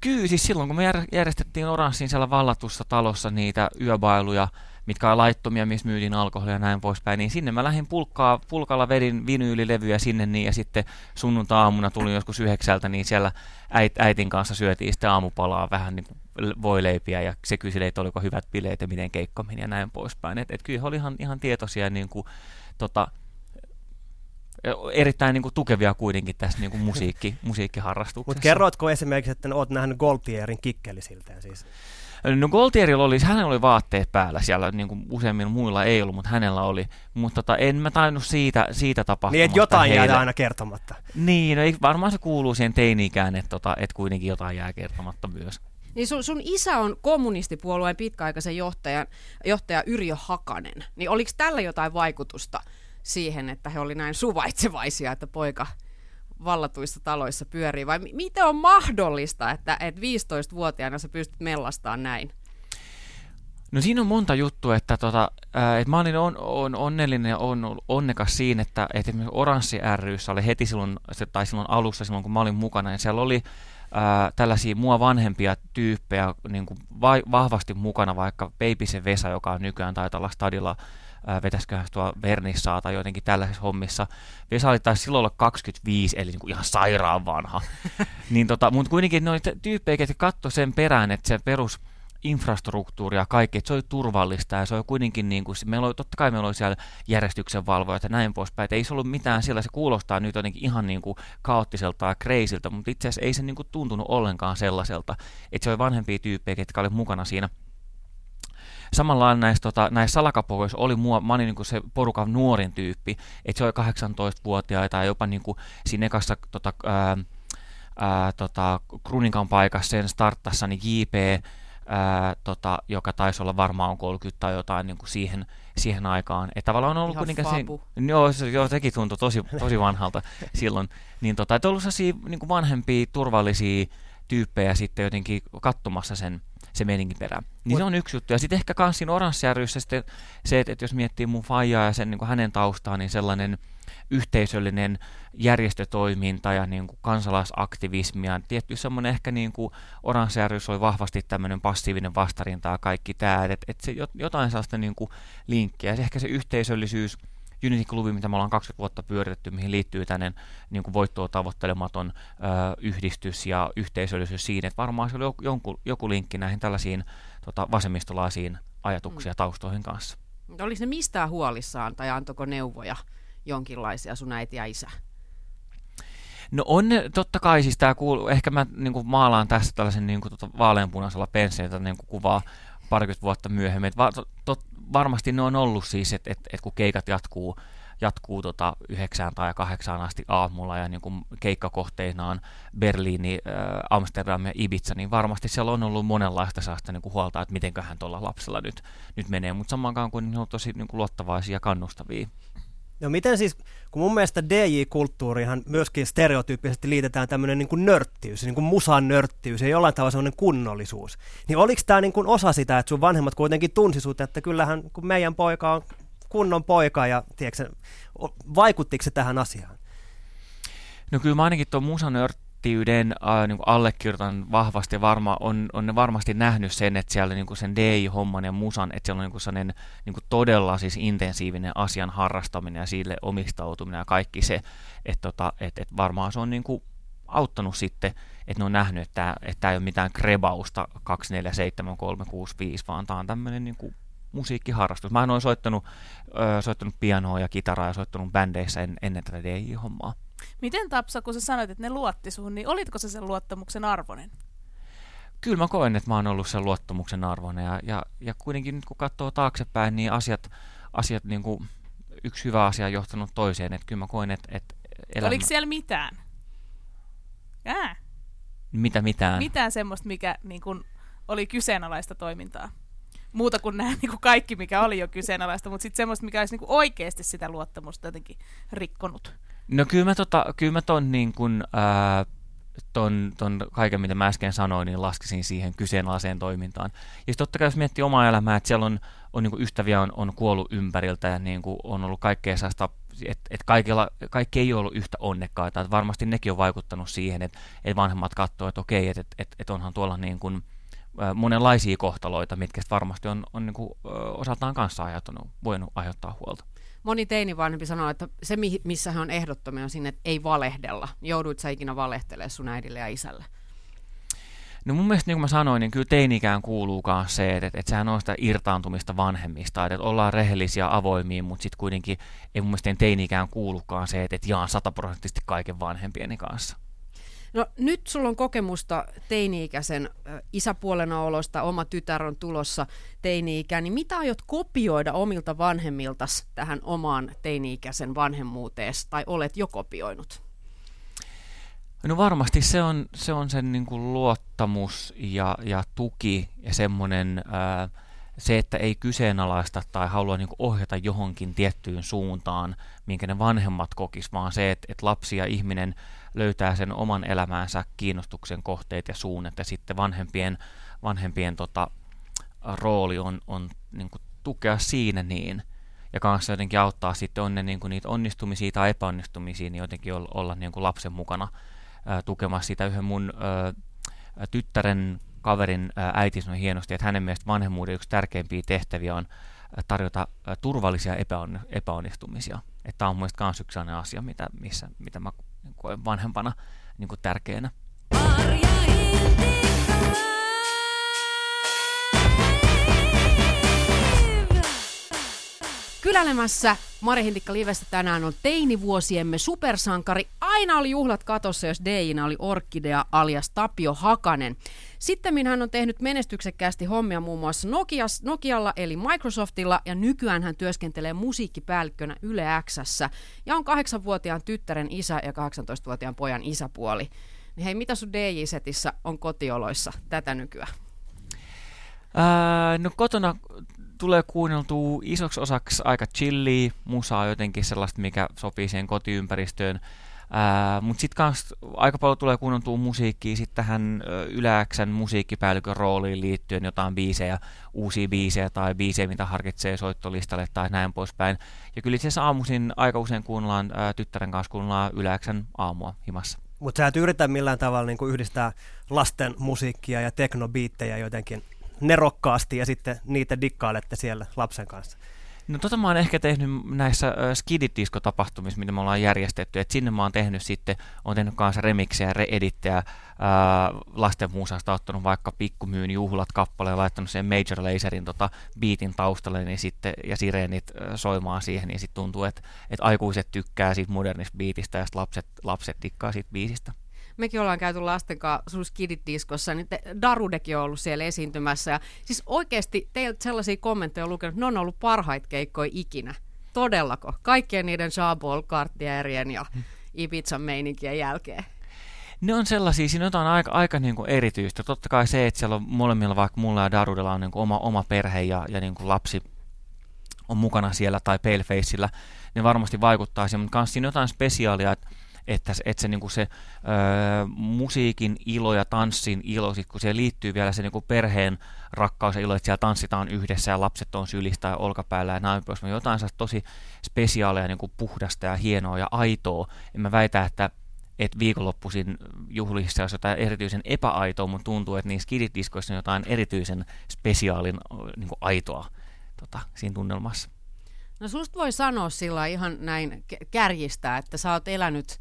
Speaker 5: Kyllä, siis silloin kun me järjestettiin Oranssin siellä vallatussa talossa niitä yöbailuja, mitkä on laittomia, missä myytiin alkoholia ja näin poispäin, niin sinne mä lähdin pulkkaa, pulkalla vedin vinyylilevyjä sinne niin, ja sitten sunnunta-aamuna tuli joskus yhdeksältä, niin siellä äit, äitin kanssa syötiin sitten aamupalaa vähän niin voileipiä, ja se kyseli, että oliko hyvät bileet ja miten keikka meni ja näin poispäin. Et, et kyllä he oli ihan, ihan tietoisia niin kuin, tota, erittäin niin kuin, tukevia kuitenkin tässä niin kuin musiikki, musiikkiharrastuksessa.
Speaker 6: Mutta kerroitko esimerkiksi, että olet nähnyt Goltierin kikkelisilteen siis?
Speaker 5: No Goltierilla oli, hänellä oli vaatteet päällä siellä, niin kuin useimmilla muilla ei ollut, mutta hänellä oli. Mutta tota, en mä tainnut siitä, siitä tapahtumasta
Speaker 6: Niin, että jotain jää aina kertomatta.
Speaker 5: Niin, no ei, varmaan se kuuluu siihen teini-ikään, että, tota, että kuitenkin jotain jää kertomatta myös.
Speaker 2: Niin sun, sun isä on kommunistipuolueen pitkäaikaisen johtajan, johtaja Yrjö Hakanen. Niin oliko tällä jotain vaikutusta siihen, että he oli näin suvaitsevaisia, että poika vallatuissa taloissa pyörii, vai miten on mahdollista, että, että 15-vuotiaana sä pystyt mellastaan näin?
Speaker 5: No siinä on monta juttua, että, tota, että mä olin on, on onnellinen ja on, onnekas siinä, että, että esimerkiksi Oranssi ryssä oli heti silloin, tai silloin alussa, silloin kun mä olin mukana, ja siellä oli ää, tällaisia mua vanhempia tyyppejä niin kuin va- vahvasti mukana, vaikka Peipisen Vesa, joka on nykyään taitaa olla stadilla vetäisiköhän tuo Vernissaa tai jotenkin tällaisissa hommissa. Vesa oli taisi silloin olla 25, eli niin kuin ihan sairaan vanha. niin tota, mutta kuitenkin noita tyyppejä, jotka katsoi sen perään, että se perus infrastruktuuri ja kaikki, että se oli turvallista ja se oli kuitenkin niin kuin, meillä oli, totta kai meillä oli siellä järjestyksen valvojat ja näin poispäin, että ei se ollut mitään siellä, se kuulostaa nyt jotenkin ihan niin kuin kaoottiselta ja kreisiltä, mutta itse asiassa ei se niin kuin tuntunut ollenkaan sellaiselta, että se oli vanhempia tyyppejä, jotka oli mukana siinä samanlainen näissä, tota, näissä salakapoissa oli mua, mä olin niin se porukan nuorin tyyppi, että se oli 18-vuotiaita ja jopa niin kuin siinä ekassa tota, ää, ää, tota, Kruninkan paikassa sen starttassa, niin JP, ää, tota, joka taisi olla varmaan 30 tai jotain niin kuin siihen, siihen aikaan. Että tavallaan on ollut kuitenkin se, joo, se, joo, sekin tuntui tosi, tosi vanhalta silloin. Niin tota, että on ollut sellaisia niin kuin vanhempia, turvallisia tyyppejä sitten jotenkin katsomassa sen, se meininkin perään. Niin se on yksi juttu. Ja sitten ehkä kans siinä oranssijärjyssä sitten se, että, että jos miettii mun faijaa ja sen niin kuin hänen taustaan, niin sellainen yhteisöllinen järjestötoiminta ja niin kuin kansalaisaktivismi ja tietty semmoinen ehkä niin kuin oranssijärjys oli vahvasti tämmöinen passiivinen vastarinta ja kaikki tämä, että, että se jotain sellaista niin kuin linkkiä. Ja se ehkä se yhteisöllisyys, Unity-klubi, mitä me ollaan 20 vuotta pyöritetty, mihin liittyy tänne niin kuin voittoa tavoittelematon ö, yhdistys ja yhteisöllisyys siinä, että varmaan se oli joku, joku linkki näihin tällaisiin tota, vasemmistolaisiin ajatuksia mm. taustoihin kanssa.
Speaker 2: Oliko ne mistään huolissaan tai antoiko neuvoja jonkinlaisia sun äiti ja isä?
Speaker 5: No on ne, totta kai siis tämä kuuluu, ehkä mä niin kuin maalaan tässä tällaisen niin kuin, tota, vaaleanpunaisella pensselillä niin kuin kuvaa parikymmentä vuotta myöhemmin. Et va, varmasti ne on ollut siis, että et, et kun keikat jatkuu, jatkuu tota yhdeksään tai kahdeksaan asti aamulla ja niin keikkakohteina on Berliini, äh, Amsterdam ja Ibiza, niin varmasti siellä on ollut monenlaista sellaista niin kuin huolta, että mitenköhän tuolla lapsella nyt, nyt menee, mutta samaan kuin ne on tosi niin kuin luottavaisia ja kannustavia.
Speaker 6: No miten siis, kun mun mielestä DJ-kulttuurihan myöskin stereotyyppisesti liitetään tämmöinen niin kuin nörttiys, niin kuin musan nörttiys ja jollain tavalla semmoinen kunnollisuus. Niin oliko tämä niin kuin osa sitä, että sun vanhemmat kuitenkin tunsi sut, että kyllähän kun meidän poika on kunnon poika ja tiedätkö, vaikuttiko se tähän asiaan?
Speaker 5: No kyllä mä ainakin tuon musan yrittäjyyden äh, niin allekirjoitan vahvasti ja varma, on, on ne varmasti nähnyt sen, että siellä niin sen DJ-homman ja musan, että siellä on niin sellainen niin todella siis intensiivinen asian harrastaminen ja sille omistautuminen ja kaikki se, että tota, et, et varmaan se on niin kuin auttanut sitten, että ne on nähnyt, että, tämä ei ole mitään krebausta 247365, vaan tämä on tämmöinen niin kuin musiikkiharrastus. Mä olen soittanut, ö, soittanut pianoa ja kitaraa ja soittanut bändeissä en, ennen tätä DJ-hommaa.
Speaker 3: Miten Tapsa, kun sä sanoit, että ne luotti suhun, niin olitko se sen luottamuksen arvoinen?
Speaker 5: Kyllä mä koen, että mä oon ollut sen luottamuksen arvoinen ja, ja, ja kuitenkin nyt kun katsoo taaksepäin, niin asiat, asiat niin kuin yksi hyvä asia on johtanut toiseen, että kyllä mä koen, että, että
Speaker 3: elämä... Oliko siellä mitään? Ää.
Speaker 5: Mitä mitään?
Speaker 3: Mitään semmoista, mikä niin kuin, oli kyseenalaista toimintaa? Muuta kuin nämä niin kuin kaikki, mikä oli jo kyseenalaista, mutta sitten semmoista, mikä olisi niin kuin oikeasti sitä luottamusta jotenkin rikkonut.
Speaker 5: No kyllä mä, tota, kyllä mä ton, niin kun, ää, ton, ton kaiken, mitä mä äsken sanoin, niin laskisin siihen kyseenalaiseen toimintaan. Ja totta kai jos miettii omaa elämää, että siellä on, on niin ystäviä on, on kuollut ympäriltä ja niin on ollut kaikkea sellaista, että et kaikki ei ole ollut yhtä onnekkaita. Että varmasti nekin on vaikuttanut siihen, että et vanhemmat katsoo, että okei, että et, et, et onhan tuolla niin kuin, monenlaisia kohtaloita, mitkä varmasti on, on niin kuin, osaltaan kanssa ajattunut, voinut aiheuttaa huolta
Speaker 2: moni teini vanhempi sanoo, että se missä hän on ehdottomia on sinne, että ei valehdella. Jouduit sä ikinä valehtelemaan sun äidille ja isälle?
Speaker 5: No mun mielestä niin kuin mä sanoin, niin kyllä teinikään kuuluukaan se, että, että sehän on sitä irtaantumista vanhemmista, että, että ollaan rehellisiä avoimia, mutta sitten kuitenkin ei mun mielestä teinikään kuulukaan se, että, että jaan sataprosenttisesti kaiken vanhempieni kanssa.
Speaker 2: No nyt sulla on kokemusta teini-ikäisen isäpuolen olosta, oma tytär on tulossa teini-ikään, niin mitä aiot kopioida omilta vanhemmiltas tähän omaan teini-ikäisen vanhemmuuteen, tai olet jo kopioinut?
Speaker 5: No varmasti se on, se on sen niin kuin luottamus ja, ja tuki ja semmoinen, ää, se, että ei kyseenalaista tai halua niin kuin ohjata johonkin tiettyyn suuntaan, minkä ne vanhemmat kokis, vaan se, että, että lapsi ja ihminen löytää sen oman elämäänsä kiinnostuksen kohteet ja suunnat. Ja sitten vanhempien, vanhempien tota, rooli on, on niin kuin tukea siinä niin. Ja kanssa jotenkin auttaa sitten on ne, niin kuin niitä onnistumisia tai epäonnistumisia, niin jotenkin olla, niin kuin lapsen mukana ää, tukemassa sitä. Yhden mun ää, tyttären kaverin ää, äiti sanoi hienosti, että hänen mielestä vanhemmuuden yksi tärkeimpiä tehtäviä on tarjota turvallisia epäon, epäonnistumisia. Tämä on mielestäni myös yksi asia, mitä, missä, mitä mä koen vanhempana niin kuin tärkeänä.
Speaker 2: Kylälemässä Mari Hintikka Livestä tänään on teinivuosiemme supersankari. Aina oli juhlat katossa, jos Deina oli Orkidea alias Tapio Hakanen. Sitten hän on tehnyt menestyksekkäästi hommia muun muassa Nokias, Nokialla eli Microsoftilla ja nykyään hän työskentelee musiikkipäällikkönä Yle Xssä ja on kahdeksanvuotiaan tyttären isä ja 18-vuotiaan pojan isäpuoli. Hei, mitä sun DJ-setissä on kotioloissa tätä nykyään?
Speaker 5: Ää, no kotona tulee kuunneltua isoksi osaksi aika chillia musaa jotenkin sellaista, mikä sopii siihen kotiympäristöön. Mutta sitten kans aika paljon tulee kuunneltua musiikkia sitten tähän Yläksän musiikkipäällikön rooliin liittyen jotain biisejä, uusia biisejä tai biisejä, mitä harkitsee soittolistalle tai näin poispäin. Ja kyllä itse asiassa aamuisin aika usein kuunnellaan ää, tyttären kanssa kuunnellaan Yläksän aamua himassa.
Speaker 6: Mutta sä et yritä millään tavalla niinku yhdistää lasten musiikkia ja teknobiittejä jotenkin nerokkaasti ja sitten niitä dikkailette siellä lapsen kanssa?
Speaker 5: No tota mä oon ehkä tehnyt näissä skidit-disko-tapahtumissa, mitä me ollaan järjestetty, että sinne mä oon tehnyt sitten, oon tehnyt kanssa remiksejä re-edittejä lasten muusasta, ottanut vaikka Pikkumyyn juhlat kappaleen, laittanut sen Major Laserin tota, beatin taustalle niin sitten, ja sireenit soimaan siihen, niin sitten tuntuu, että, että aikuiset tykkää siitä modernista beatistä ja lapset, lapset dikkaa siitä biisistä
Speaker 2: mekin ollaan käyty lasten kanssa Skidit-diskossa, niin te, Darudekin on ollut siellä esiintymässä. Ja siis oikeasti teiltä sellaisia kommentteja on lukenut, että ne on ollut parhaita keikkoja ikinä. Todellako? Kaikkien niiden Jean-Paul Cartierien ja Ibizan meininkien jälkeen.
Speaker 5: Ne on sellaisia, siinä on jotain aika, aika niin kuin erityistä. Totta kai se, että siellä on molemmilla, vaikka mulla ja Darudella on niin kuin oma, oma perhe ja, ja niin kuin lapsi on mukana siellä tai Palefaceillä, ne varmasti vaikuttaa siihen, mutta kanssa siinä on jotain spesiaalia, että että, että se, niin kuin se ö, musiikin ilo ja tanssin ilo, sit kun se liittyy vielä se niin kuin perheen rakkaus ja ilo, että siellä tanssitaan yhdessä ja lapset on sylistä ja olkapäällä ja näin pois. Jotain tosi spesiaalia, niin kuin puhdasta ja hienoa ja aitoa. En mä väitä, että että viikonloppuisin juhlissa olisi jotain erityisen epäaitoa, mutta tuntuu, että niissä kidit-diskoissa on jotain erityisen spesiaalin niin kuin aitoa tota, siinä tunnelmassa.
Speaker 2: No susta voi sanoa sillä ihan näin kärjistää, että sä oot elänyt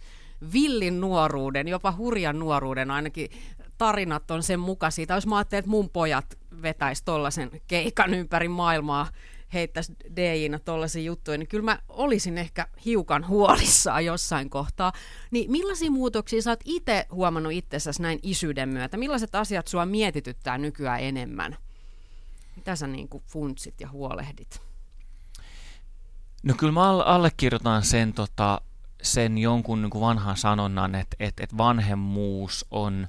Speaker 2: villin nuoruuden, jopa hurjan nuoruuden, ainakin tarinat on sen mukaisia. Tai jos mä ajattelin, että mun pojat vetäisi tollasen keikan ympäri maailmaa, heittäisi DJinä tollaisia juttuja, niin kyllä mä olisin ehkä hiukan huolissaan jossain kohtaa. Niin millaisia muutoksia sä oot itse huomannut itsessäsi näin isyyden myötä? Millaiset asiat sua mietityttää nykyään enemmän? Mitä sä niin kuin funtsit ja huolehdit?
Speaker 5: No kyllä mä allekirjoitan sen, tota, sen jonkun niin kuin vanhan sanonnan, että, että, että vanhemmuus on,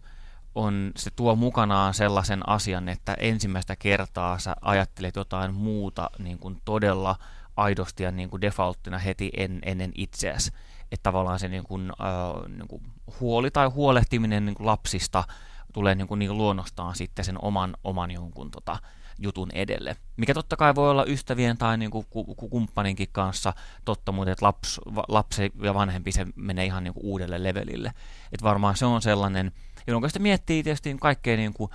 Speaker 5: on, se tuo mukanaan sellaisen asian, että ensimmäistä kertaa sä ajattelet jotain muuta niin kuin todella aidosti ja niin kuin defaulttina heti en, ennen itseäsi. Että tavallaan se niin kuin, äh, niin kuin huoli tai huolehtiminen niin kuin lapsista tulee niin kuin, niin luonnostaan sitten sen oman, oman jonkun tota, jutun edelle. Mikä totta kai voi olla ystävien tai niin kuin kumppaninkin kanssa totta, mutta että laps, lapsi ja vanhempi se menee ihan niin kuin uudelle levelille. Että varmaan se on sellainen, jolloin sitten miettii tietysti kaikkea niin kuin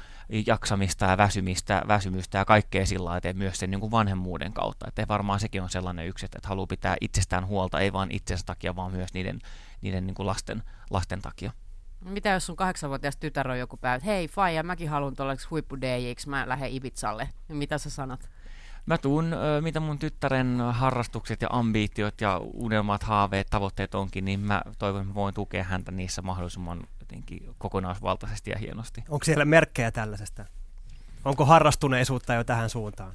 Speaker 5: jaksamista ja väsymistä, väsymystä ja kaikkea sillä lailla, myös sen niin kuin vanhemmuuden kautta. Että varmaan sekin on sellainen yksi, että haluaa pitää itsestään huolta, ei vain itsensä takia, vaan myös niiden, niiden niin kuin lasten, lasten takia.
Speaker 2: Mitä jos sun kahdeksanvuotias tytär on joku päivä, että hei Faija, mäkin haluan tuollaksi huippu mä lähden Ibizalle. Ja mitä sä sanot?
Speaker 5: Mä tuun, mitä mun tyttären harrastukset ja ambiitiot ja unelmat, haaveet, tavoitteet onkin, niin mä toivon, että mä voin tukea häntä niissä mahdollisimman jotenkin kokonaisvaltaisesti ja hienosti.
Speaker 6: Onko siellä merkkejä tällaisesta? Onko harrastuneisuutta jo tähän suuntaan?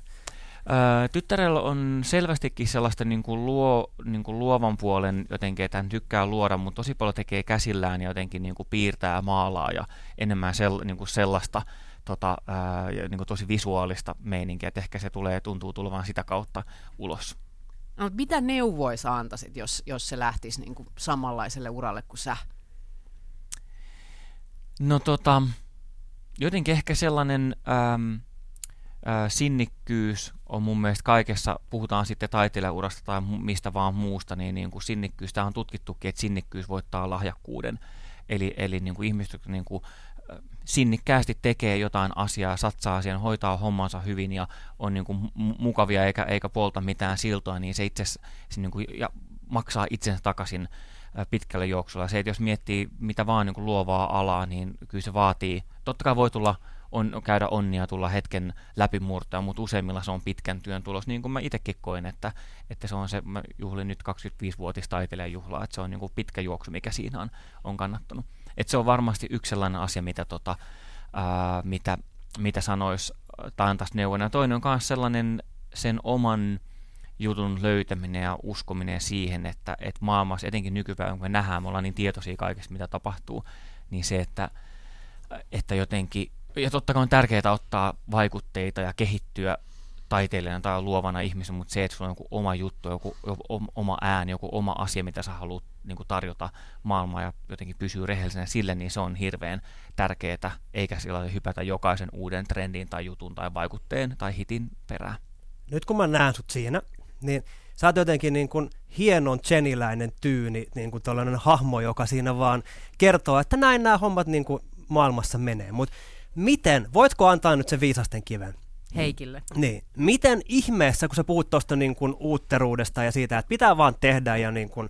Speaker 5: Tyttärellä on selvästikin sellaista niin kuin luo, niin kuin luovan puolen jotenkin, että hän tykkää luoda, mutta tosi paljon tekee käsillään ja jotenkin niin kuin piirtää maalaa ja enemmän sel, niin kuin sellaista tota, ää, niin kuin tosi visuaalista meininkiä, että ehkä se tulee, tuntuu tulevan sitä kautta ulos.
Speaker 2: No, mitä neuvoja sä antaisit, jos, jos se lähtisi niin kuin samanlaiselle uralle kuin sä?
Speaker 5: No tota, jotenkin ehkä sellainen... Ähm, sinnikkyys on mun mielestä kaikessa, puhutaan sitten taiteilijaurasta tai mistä vaan muusta, niin, niin kuin sinnikkyys, tämä on tutkittukin, että sinnikkyys voittaa lahjakkuuden. Eli, eli niin kuin ihmiset niin kuin, sinnikkäästi tekee jotain asiaa, satsaa asian, hoitaa hommansa hyvin ja on niin kuin mukavia eikä, eikä polta mitään siltoa, niin se itse se niin kuin, ja maksaa itsensä takaisin pitkällä juoksulla. Se, että jos miettii mitä vaan niin kuin luovaa alaa, niin kyllä se vaatii, totta kai voi tulla on, käydä onnia, tulla hetken läpimurtoa, mutta useimmilla se on pitkän työn tulos, niin kuin mä itsekin koen, että, että se on se, mä juhlin nyt 25-vuotis taiteilijajuhlaa, että se on niin kuin pitkä juoksu, mikä siinä on, on kannattanut. Että se on varmasti yksi sellainen asia, mitä, tota, ää, mitä, mitä sanois tai antaisi neuvona. Toinen on myös sellainen sen oman jutun löytäminen ja uskominen siihen, että, että maailmassa, etenkin nykypäivänä, kun me nähdään, me ollaan niin tietoisia kaikesta, mitä tapahtuu, niin se, että, että jotenkin, ja totta kai on tärkeää ottaa vaikutteita ja kehittyä taiteilijana tai luovana ihmisenä, mutta se, että sulla on joku oma juttu, joku, oma ääni, joku oma asia, mitä sä haluat niin kuin tarjota maailmaa ja jotenkin pysyy rehellisenä sille, niin se on hirveän tärkeää, eikä sillä hypätä jokaisen uuden trendin tai jutun tai vaikutteen tai hitin perään.
Speaker 6: Nyt kun mä näen sut siinä, niin sä oot jotenkin niin kuin hienon cheniläinen tyyni, niin kuin tällainen hahmo, joka siinä vaan kertoo, että näin nämä hommat niin kuin maailmassa menee. Mutta miten, voitko antaa nyt sen viisasten kiven?
Speaker 2: Heikille.
Speaker 6: Niin. Miten ihmeessä, kun sä puhut tuosta niin kuin uutteruudesta ja siitä, että pitää vaan tehdä ja niin kuin,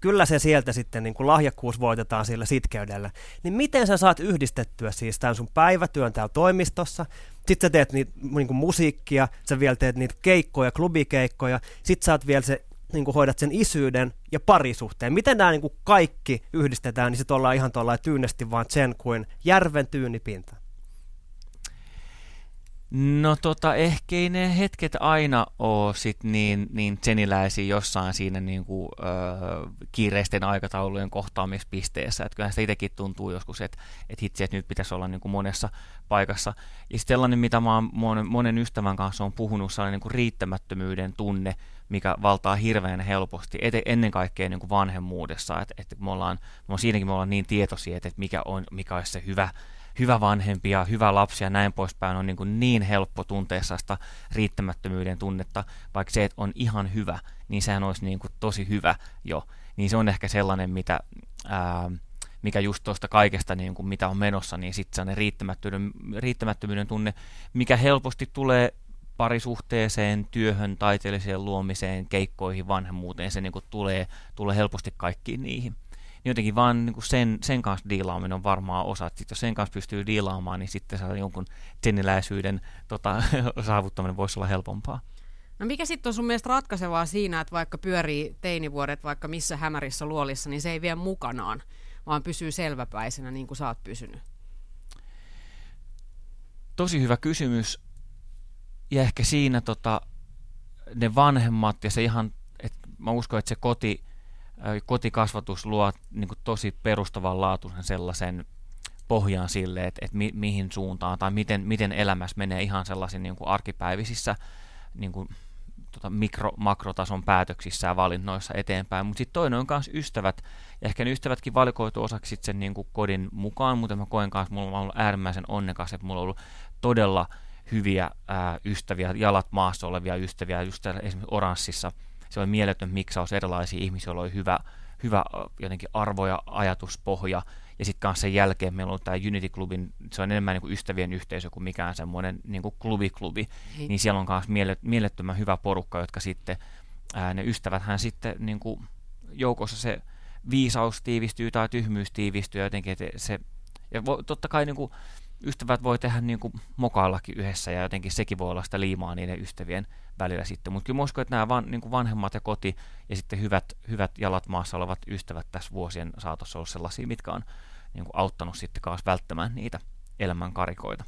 Speaker 6: kyllä se sieltä sitten niin kuin lahjakkuus voitetaan sillä sitkeydellä, niin miten sä saat yhdistettyä siis tämän sun päivätyön täällä toimistossa, sitten sä teet niitä niin kuin musiikkia, sä vielä teet niitä keikkoja, klubikeikkoja, sit sä oot vielä se niin kuin hoidat sen isyyden ja parisuhteen. Miten nämä niin kuin kaikki yhdistetään, niin sitten ollaan ihan tuolla tyynesti vaan sen kuin järven tyynipinta.
Speaker 5: No tota, ehkä ei ne hetket aina ole sit niin, niin seniläisiä jossain siinä niin kuin, ö, kiireisten aikataulujen kohtaamispisteessä. Että kyllähän sitä itsekin tuntuu joskus, että et hitsi, että nyt pitäisi olla niin kuin monessa paikassa. Ja sellainen, mitä mä monen, monen ystävän kanssa on puhunut, sellainen niin kuin riittämättömyyden tunne, mikä valtaa hirveän helposti, et, ennen kaikkea niin kuin vanhemmuudessa. Että et me ollaan, me on siinäkin me ollaan niin tietoisia, että et mikä, on, mikä olisi se hyvä hyvä vanhempi ja hyvä lapsi ja näin poispäin on niin, kuin niin helppo tuntea sitä riittämättömyyden tunnetta, vaikka se, että on ihan hyvä, niin sehän olisi niin kuin tosi hyvä jo. Niin se on ehkä sellainen, mitä, ää, mikä just tuosta kaikesta, niin kuin mitä on menossa, niin sitten se riittämättömyyden, riittämättömyyden tunne, mikä helposti tulee parisuhteeseen, työhön, taiteelliseen luomiseen, keikkoihin, vanhemmuuteen, se niin kuin tulee, tulee helposti kaikkiin niihin niin jotenkin vaan niin kuin sen, sen kanssa diilaaminen on varmaan osa. Että sit jos sen kanssa pystyy diilaamaan, niin sitten saa jonkun teniläisyyden tota, saavuttaminen voisi olla helpompaa.
Speaker 2: No mikä sitten on sun mielestä ratkaisevaa siinä, että vaikka pyörii teinivuodet vaikka missä hämärissä luolissa, niin se ei vie mukanaan, vaan pysyy selväpäisenä niin kuin sä oot pysynyt?
Speaker 5: Tosi hyvä kysymys. Ja ehkä siinä tota, ne vanhemmat ja se ihan, että mä uskon, että se koti, kotikasvatus luo niin kuin tosi perustavanlaatuisen sellaisen pohjaan sille, että, että mi, mihin suuntaan tai miten, miten elämässä menee ihan sellaisiin niin kuin arkipäivisissä niin kuin, tota mikro, makrotason päätöksissä ja valinnoissa eteenpäin. Mutta sitten toinen on myös ystävät, ja ehkä ne ystävätkin valikoitu osaksi sen niin kuin kodin mukaan, mutta mä koen että mulla on ollut äärimmäisen onnekas, että mulla on ollut todella hyviä ää, ystäviä, jalat maassa olevia ystäviä, just esimerkiksi Oranssissa – se oli mieletön miksaus erilaisia ihmisiä, joilla oli hyvä, hyvä jotenkin arvo- ja ajatuspohja. Ja sitten kanssa sen jälkeen meillä on tämä Unity-klubin, se on enemmän niin kuin ystävien yhteisö kuin mikään semmoinen niin kuin klubi-klubi. Hmm. Niin siellä on myös mielettömän hyvä porukka, jotka sitten, ää, ne ystäväthän sitten niin kuin joukossa se viisaus tiivistyy tai tyhmyys tiivistyy jotenkin, että se, ja vo, totta kai niin kuin, ystävät voi tehdä niin kuin mokaillakin yhdessä ja jotenkin sekin voi olla sitä liimaa niiden ystävien välillä sitten. Mutta kyllä uskon, että nämä van, niin kuin vanhemmat ja koti ja sitten hyvät, hyvät jalat maassa olevat ystävät tässä vuosien saatossa on sellaisia, mitkä on niin kuin auttanut sitten kanssa välttämään niitä elämän karikoita.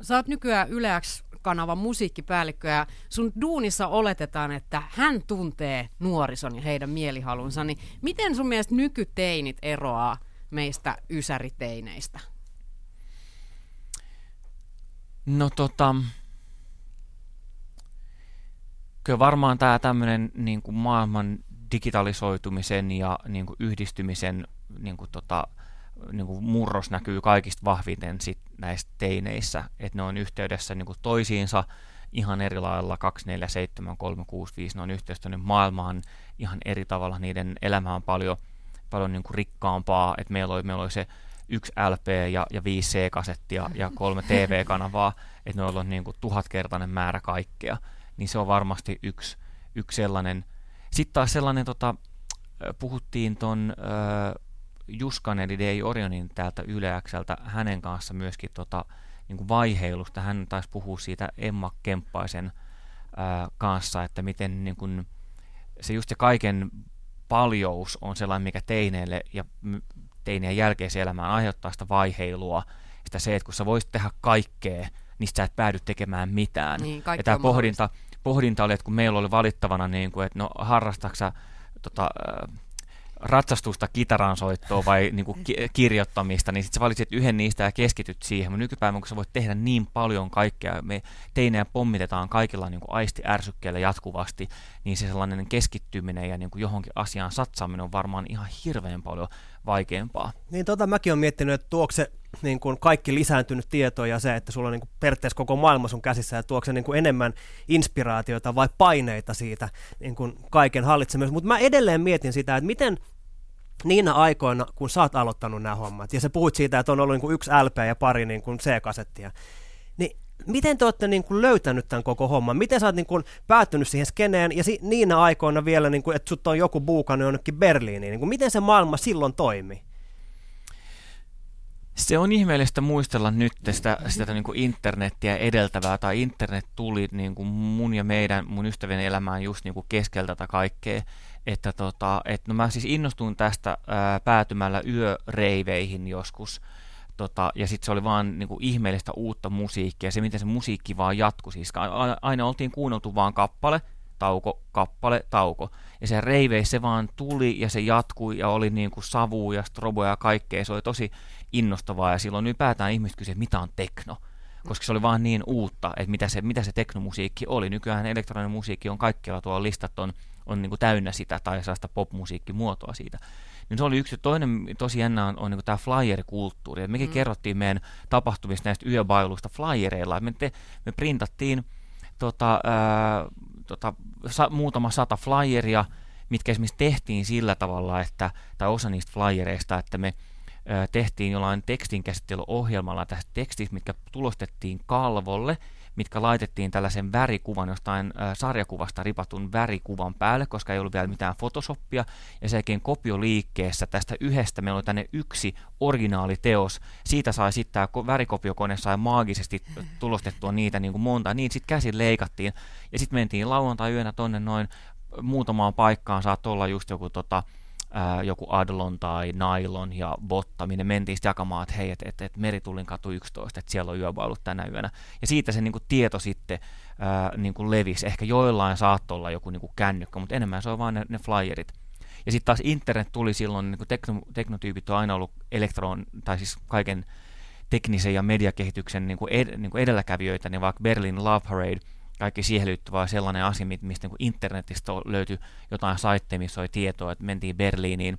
Speaker 2: Sä oot nykyään Yleäks kanavan musiikkipäällikkö ja sun duunissa oletetaan, että hän tuntee nuorison ja heidän mielihalunsa, niin miten sun mielestä nykyteinit eroaa meistä ysäriteineistä?
Speaker 5: No tota, kyllä varmaan tämä tämmöinen niin kuin maailman digitalisoitumisen ja niin kuin yhdistymisen niin kuin tota, niin kuin murros näkyy kaikista vahviten sit näissä teineissä, että ne on yhteydessä niin kuin toisiinsa ihan eri lailla 2, 4, 7, 3, 6, 5, ne on yhteydessä niin maailmaan ihan eri tavalla, niiden elämä on paljon, paljon niin kuin rikkaampaa, että meillä oli, meillä oli se yksi LP ja, ja viisi C-kasettia ja kolme TV-kanavaa, että noilla on niin kuin tuhatkertainen määrä kaikkea, niin se on varmasti yksi, yksi sellainen. Sitten taas sellainen, tota, puhuttiin ton äh, Juskan eli Dei Orionin täältä Yleäkseltä hänen kanssa myöskin tota, niin kuin vaiheilusta. Hän taisi puhua siitä Emma Kemppaisen ää, kanssa, että miten niin kuin, se just se kaiken paljous on sellainen, mikä teineille ja teinien jälkeiseen elämään aiheuttaa sitä vaiheilua, sitä se, että kun sä voisit tehdä kaikkea, niin sä et päädy tekemään mitään.
Speaker 2: Niin,
Speaker 5: ja tämä pohdinta, pohdinta oli, että kun meillä oli valittavana, niin kuin, että no harrastaksa tota, ratsastusta, kitaransoittoa vai niin kuin ki- kirjoittamista, niin sitten sä valitset yhden niistä ja keskityt siihen. Mutta nykypäivänä, kun sä voit tehdä niin paljon kaikkea, me teinejä pommitetaan kaikilla niin kuin aistiärsykkeillä jatkuvasti, niin se sellainen keskittyminen ja niin kuin johonkin asiaan satsaaminen on varmaan ihan hirveän paljon vaikeampaa.
Speaker 6: Niin tota mäkin olen miettinyt, että tuokse se niin kuin kaikki lisääntynyt tieto ja se, että sulla on niin kuin periaatteessa koko maailma sun käsissä ja tuokse niin kuin enemmän inspiraatiota vai paineita siitä niin kuin kaiken hallitsemisesta. Mutta mä edelleen mietin sitä, että miten niinä aikoina, kun sä oot aloittanut nämä hommat, ja sä puhuit siitä, että on ollut niin kuin yksi LP ja pari niin kuin C-kasettia, miten te olette niin kuin löytänyt tämän koko homman? Miten sä oot niin kuin päättynyt siihen skeneen ja si- niinä aikoina vielä, niin kuin, että sut on joku buukannut jonnekin Berliiniin? Niin kuin, miten se maailma silloin toimi?
Speaker 5: Se on ihmeellistä muistella nyt sitä, sitä niin kuin internettiä edeltävää, tai internet tuli niin kuin mun ja meidän, mun ystävien elämään just niin kuin keskeltä tätä kaikkea. Että tota, et no mä siis innostuin tästä ää, päätymällä yöreiveihin joskus, tota, ja sitten se oli vaan niin kuin ihmeellistä uutta musiikkia, se miten se musiikki vaan jatkui. Siis aina oltiin kuunneltu vaan kappale, tauko, kappale, tauko. Ja se reiveissä se vaan tuli ja se jatkui ja oli niin kuin savu ja stroboja ja kaikkea. Se oli tosi innostavaa ja silloin ylipäätään ihmiset kysyivät, mitä on tekno. Koska se oli vaan niin uutta, että mitä se, mitä se teknomusiikki oli. Nykyään elektroninen musiikki on kaikkialla, tuolla listat on, on niin kuin täynnä sitä tai sellaista popmusiikkimuotoa siitä. Niin se oli yksi. Toinen tosi jännä on, on niin tämä flyer-kulttuuri. mekin mm. kerrottiin meidän tapahtumista näistä yöbailuista flyereilla. Me, te, me printattiin tota, ää, tota, sa, muutama sata flyeria, mitkä esimerkiksi tehtiin sillä tavalla, että, tai osa niistä flyereista, että me ää, tehtiin jollain tekstinkäsittelyohjelmalla tästä tekstistä, mitkä tulostettiin kalvolle, mitkä laitettiin tällaisen värikuvan, jostain ä, sarjakuvasta ripatun värikuvan päälle, koska ei ollut vielä mitään Photoshopia, ja jälkeen kopioliikkeessä tästä yhdestä. Meillä oli tänne yksi originaaliteos, siitä sai sitten tämä värikopiokone sai maagisesti tulostettua niitä niin kuin monta, niin sitten käsin leikattiin, ja sitten mentiin lauantai-yönä tonne noin muutamaan paikkaan, saattoi olla just joku tota, ää, joku Adlon tai Nylon ja Botta, minne mentiin sitten jakamaan, että hei, että et, et Meritullin katu 11, että siellä on yöbailut tänä yönä. Ja siitä se niinku tieto sitten ää, niinku levisi. Ehkä joillain saattoi olla joku niinku kännykkä, mutta enemmän se on vain ne, ne flyerit. Ja sitten taas internet tuli silloin, niin tekno, teknotyypit on aina ollut elektron, tai siis kaiken teknisen ja mediakehityksen niin kuin ed, niin kuin edelläkävijöitä, niin vaikka Berlin Love Parade – kaikki siihen liittyvä sellainen asia, mistä niin internetistä löytyi jotain saitteja, missä oli tietoa, että mentiin Berliiniin,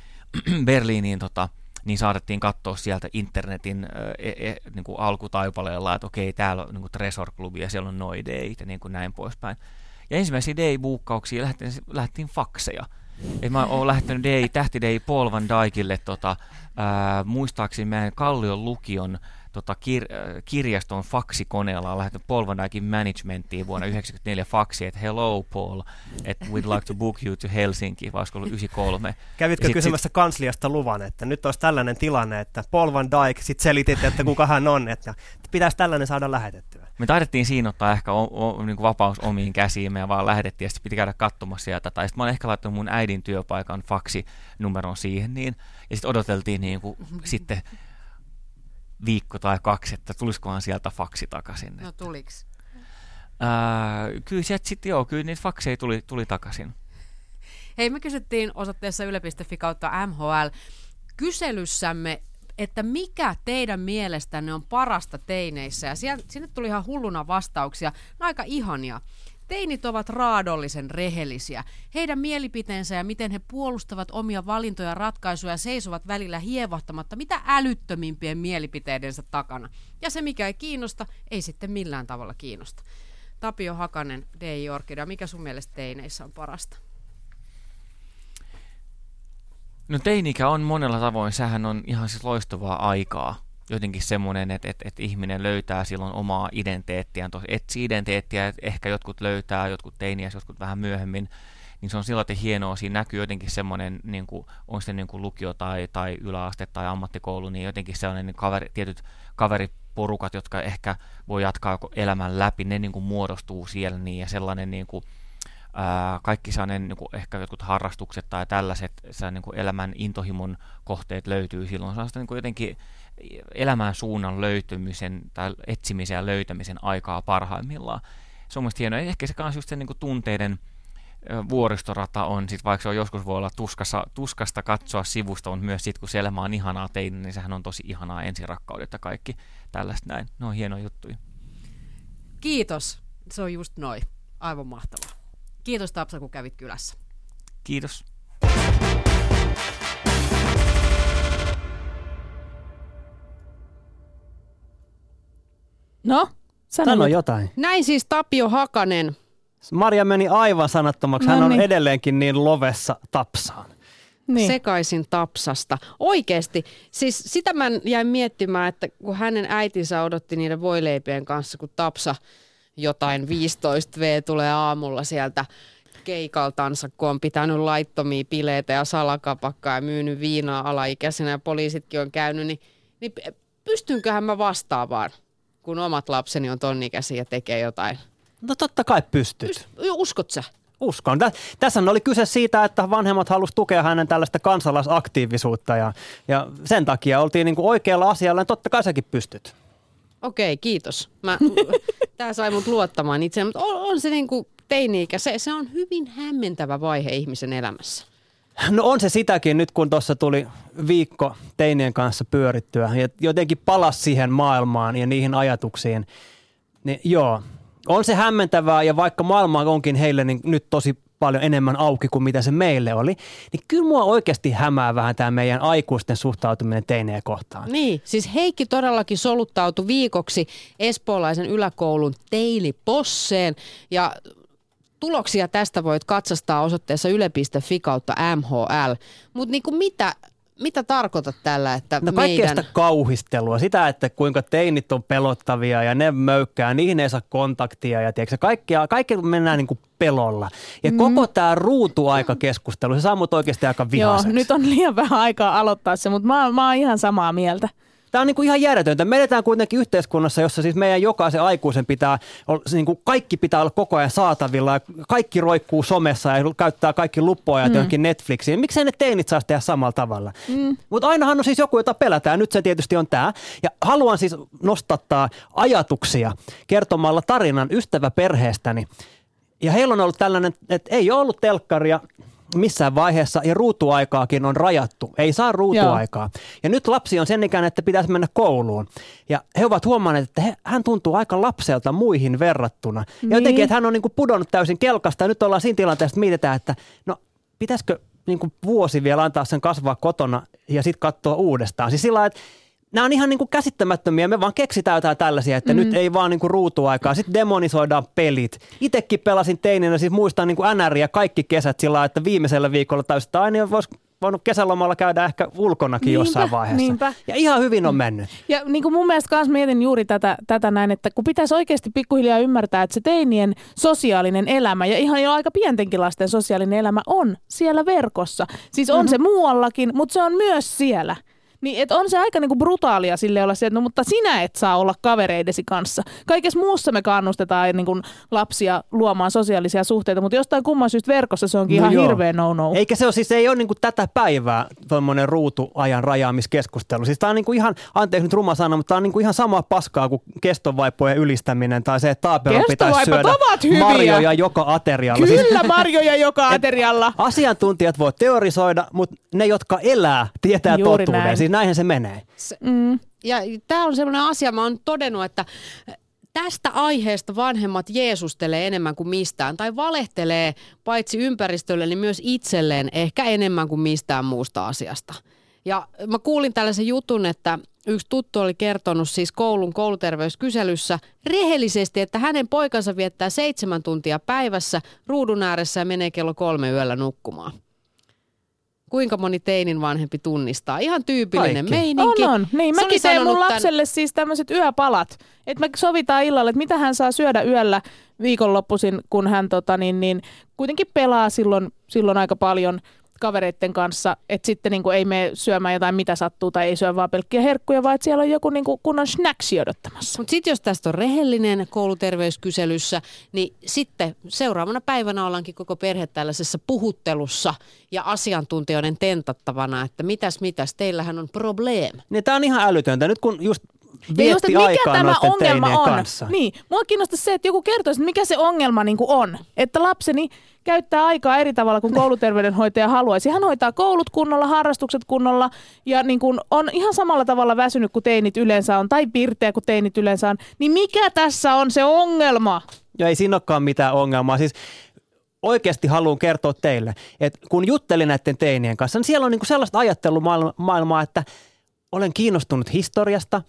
Speaker 5: Berliiniin tota, niin saatettiin katsoa sieltä internetin e, e, niin kuin alkutaipaleella, että okei, täällä on niin kuin Tresor-klubi ja siellä on noi date ja niin kuin näin poispäin. Ja ensimmäisiä day-buukkauksia lähdettiin, lähdettiin fakseja. Et mä oon lähtenyt day, tähti day Paul Van Dijkille tota, ää, muistaakseni meidän Kallion lukion tota, kir- äh, kirjaston faksikoneella on lähtenyt Paul Van Dijkin managementtiin vuonna 1994 faksi, että hello Paul, että we'd like to book you to Helsinki, vai olisiko ollut 93.
Speaker 6: Kävitkö sit, kysymässä sit, kansliasta luvan, että nyt olisi tällainen tilanne, että Paul Van Dijk, sitten selitit, että kuka hän on, että pitäisi tällainen saada lähetettyä.
Speaker 5: Me taidettiin siinä ottaa ehkä o, o, niin kuin vapaus omiin käsiin, me vaan lähetettiin ja sitten piti käydä katsomassa sieltä. Tai sitten mä olen ehkä laittanut mun äidin työpaikan faksi numeron siihen, niin, ja sitten odoteltiin niin kuin, sitten viikko tai kaksi, että tulisikohan sieltä faksi takaisin.
Speaker 2: No tuliks?
Speaker 5: Ää, kyllä sieltä sitten joo, kyllä niitä fakseja tuli, tuli takaisin.
Speaker 2: Hei, me kysyttiin osoitteessa yle.fi kautta MHL kyselyssämme, että mikä teidän mielestänne on parasta teineissä. Ja sinne tuli ihan hulluna vastauksia, no aika ihania. Teinit ovat raadollisen rehellisiä. Heidän mielipiteensä ja miten he puolustavat omia valintoja ja ratkaisuja seisovat välillä hievahtamatta mitä älyttömimpien mielipiteidensä takana. Ja se, mikä ei kiinnosta, ei sitten millään tavalla kiinnosta. Tapio Hakanen, DJ Orkida, mikä sun mielestä teineissä on parasta?
Speaker 5: No teinikä on monella tavoin, sehän on ihan siis loistavaa aikaa jotenkin semmoinen, että, että, että ihminen löytää silloin omaa identiteettiään, etsii identiteettiä, ehkä jotkut löytää, jotkut teiniä, jotkut vähän myöhemmin, niin se on silloin hienoa, siinä näkyy jotenkin semmoinen, niin kuin, on se niin kuin lukio tai, tai yläaste tai ammattikoulu, niin jotenkin sellainen niin kaveri, tietyt kaveri porukat, jotka ehkä voi jatkaa elämän läpi, ne niin kuin muodostuu siellä niin ja sellainen niin kuin, ää, kaikki sellainen niin kuin ehkä jotkut harrastukset tai tällaiset niin kuin elämän intohimon kohteet löytyy silloin. Se on niin kuin jotenkin elämän suunnan löytymisen tai etsimisen ja löytämisen aikaa parhaimmillaan. Se on mielestäni hienoa. Ehkä se kanssa just se niin kuin tunteiden vuoristorata on, sit vaikka se on joskus voi olla tuskassa, tuskasta katsoa sivusta, mutta myös sitten kun se elämä on ihanaa tein, niin sehän on tosi ihanaa ensirakkaudet ja kaikki tällaista näin. Ne on hienoja juttuja.
Speaker 2: Kiitos. Se on just noin. Aivan mahtavaa. Kiitos Tapsa, kun kävit kylässä.
Speaker 5: Kiitos.
Speaker 3: No, sano,
Speaker 4: Sano
Speaker 3: nyt.
Speaker 4: jotain.
Speaker 2: Näin siis Tapio Hakanen.
Speaker 4: Maria meni aivan sanattomaksi.
Speaker 3: No
Speaker 4: Hän on
Speaker 3: niin.
Speaker 4: edelleenkin niin lovessa tapsaan.
Speaker 3: Niin.
Speaker 2: sekaisin Tapsasta. Oikeesti, siis sitä mä jäin miettimään, että kun hänen äitinsä odotti niiden voileipien kanssa, kun Tapsa jotain 15V tulee aamulla sieltä keikaltansa, kun on pitänyt laittomia bileitä ja salakapakkaa ja myynyt viinaa alaikäisenä ja poliisitkin on käynyt, niin, niin pystynköhän mä vastaamaan, kun omat lapseni on tonnikäisiä ja tekee jotain?
Speaker 4: No totta kai pystyt.
Speaker 2: Pyst- uskot sä?
Speaker 4: Uskon. Tä- Tässä oli kyse siitä, että vanhemmat halusivat tukea hänen tällaista kansalaisaktiivisuutta ja, ja sen takia oltiin niin kuin oikealla asialla. Ja totta kai säkin pystyt.
Speaker 2: Okei, kiitos. Mä, tää sai mut luottamaan itseään, mutta on, on se niinku teini-ikä, se, se on hyvin hämmentävä vaihe ihmisen elämässä.
Speaker 4: No on se sitäkin nyt, kun tuossa tuli viikko teinien kanssa pyörittyä ja jotenkin palas siihen maailmaan ja niihin ajatuksiin. Niin joo, on se hämmentävää ja vaikka maailma onkin heille niin nyt tosi paljon enemmän auki kuin mitä se meille oli, niin kyllä mua oikeasti hämää vähän tämä meidän aikuisten suhtautuminen teineen kohtaan.
Speaker 2: Niin, siis Heikki todellakin soluttautui viikoksi espoolaisen yläkoulun teiniposseen ja tuloksia tästä voit katsastaa osoitteessa yle.fi kautta MHL. Mutta niinku mitä, mitä tarkoitat tällä, että
Speaker 4: No kaikkea
Speaker 2: meidän...
Speaker 4: sitä kauhistelua, sitä, että kuinka teinit on pelottavia ja ne möykkää, niihin ei saa kontaktia ja tiedätkö, kaikkea, kaikkea mennään niin kuin pelolla. Ja mm. koko tämä ruutuaikakeskustelu, se saa mut oikeasti aika
Speaker 3: Joo,
Speaker 4: vihaiseksi.
Speaker 3: nyt on liian vähän aikaa aloittaa se, mutta mä, mä oon ihan samaa mieltä.
Speaker 4: Tämä on niin kuin ihan järjetöntä. Me eletään kuitenkin yhteiskunnassa, jossa siis meidän jokaisen aikuisen pitää, niin kuin kaikki pitää olla koko ajan saatavilla ja kaikki roikkuu somessa ja käyttää kaikki luppoajat mm. johonkin Netflixiin. Miksei ne teinit saisi tehdä samalla tavalla? Mm. Mutta ainahan on siis joku, jota pelätään. Nyt se tietysti on tämä. Ja haluan siis nostattaa ajatuksia kertomalla tarinan ystäväperheestäni. Ja heillä on ollut tällainen, että ei ole ollut telkkaria missään vaiheessa ja ruutuaikaakin on rajattu. Ei saa ruutuaikaa. Ja nyt lapsi on sen ikäinen, että pitäisi mennä kouluun. Ja he ovat huomanneet, että he, hän tuntuu aika lapselta muihin verrattuna. Ja
Speaker 3: Niin.
Speaker 4: jotenkin, että hän on niin kuin pudonnut täysin kelkasta ja nyt ollaan siinä tilanteessa, että mietitään, että no pitäisikö niin kuin vuosi vielä antaa sen kasvaa kotona ja sitten katsoa uudestaan. Siis sillä lailla, että nämä on ihan niin kuin käsittämättömiä. Me vaan keksitään jotain tällaisia, että mm. nyt ei vaan niin kuin ruutuaikaa. Sitten demonisoidaan pelit. Itekin pelasin teininä, siis muistan niin kuin NR ja kaikki kesät sillä lailla, että viimeisellä viikolla täysin, että aina voisi voinut kesälomalla käydä ehkä ulkonakin
Speaker 3: Niinpä,
Speaker 4: jossain vaiheessa.
Speaker 3: niinpä.
Speaker 4: Ja ihan hyvin on mennyt.
Speaker 3: Ja niin kuin mun mielestä myös mietin juuri tätä, tätä näin, että kun pitäisi oikeasti pikkuhiljaa ymmärtää, että se teinien sosiaalinen elämä ja ihan jo aika pientenkin lasten sosiaalinen elämä on siellä verkossa. Siis on mm-hmm. se muuallakin, mutta se on myös siellä. Niin, et on se aika niinku brutaalia sille olla se, että no, mutta sinä et saa olla kavereidesi kanssa. Kaikessa muussa me kannustetaan niinku lapsia luomaan sosiaalisia suhteita, mutta jostain kumman syystä verkossa se onkin
Speaker 4: No
Speaker 3: ihan
Speaker 4: joo.
Speaker 3: hirveä no-no.
Speaker 4: Eikä se ole siis, ei ole niinku tätä päivää tuommoinen ruutuajan rajaamiskeskustelu. Siis tämä on niinku ihan, anteeksi nyt ruma sana, mutta tämä on niinku ihan samaa paskaa kuin kestovaipojen ylistäminen tai se, että taaperon pitäisi syödä
Speaker 3: ovat hyviä.
Speaker 4: marjoja joka aterialla. Siis
Speaker 3: Kyllä marjoja joka aterialla.
Speaker 4: asiantuntijat voi teorisoida, mutta ne, jotka elää, tietää
Speaker 3: Juuri
Speaker 4: totuuden.
Speaker 3: näin.
Speaker 4: Siis näinhän se menee.
Speaker 3: Mm.
Speaker 2: Ja tämä on sellainen asia, mä oon todennut, että tästä aiheesta vanhemmat jeesustelee enemmän kuin mistään, tai valehtelee paitsi ympäristölle, niin myös itselleen ehkä enemmän kuin mistään muusta asiasta. Ja mä kuulin tällaisen jutun, että yksi tuttu oli kertonut siis koulun kouluterveyskyselyssä rehellisesti, että hänen poikansa viettää seitsemän tuntia päivässä ruudun ääressä ja menee kello kolme yöllä nukkumaan. Kuinka moni teinin vanhempi tunnistaa? Ihan tyypillinen
Speaker 4: Kaikki.
Speaker 2: meininki.
Speaker 3: On, on. Niin,
Speaker 2: Se
Speaker 3: mäkin teen mun lapselle siis tämmöiset yöpalat. Että me sovitaan illalla, että mitä hän saa syödä yöllä viikonloppuisin, kun hän tota, niin, niin, kuitenkin pelaa silloin, silloin aika paljon kavereitten kanssa, että sitten niin kuin ei mene syömään jotain mitä sattuu tai ei syö vaan pelkkiä herkkuja, vaan että siellä on joku niin kuin kunnon snacksi odottamassa.
Speaker 2: Mutta sitten jos tästä on rehellinen kouluterveyskyselyssä, niin sitten seuraavana päivänä ollaankin koko perhe tällaisessa puhuttelussa ja asiantuntijoiden tentattavana, että mitäs mitäs, teillähän on probleem.
Speaker 4: Niin tämä on ihan älytöntä. Nyt kun just
Speaker 3: Ja just,
Speaker 4: vietti
Speaker 3: että mikä tämä ongelma on.
Speaker 4: kanssa.
Speaker 3: Niin, mua kiinnostaa se, että joku kertoisi, että mikä se ongelma niin kuin on. Että lapseni käyttää aikaa eri tavalla kuin kouluterveydenhoitaja haluaisi. Hän hoitaa koulut kunnolla, harrastukset kunnolla ja niin kuin on ihan samalla tavalla väsynyt kuin teinit yleensä on tai pirteä kuin teinit yleensä on. Niin mikä tässä on se ongelma?
Speaker 4: Ja ei siinä olekaan mitään ongelmaa. Siis oikeasti haluan kertoa teille, että kun juttelin näiden teinien kanssa, niin siellä on niinku sellaista ajattelumaailmaa, että olen kiinnostunut historiasta.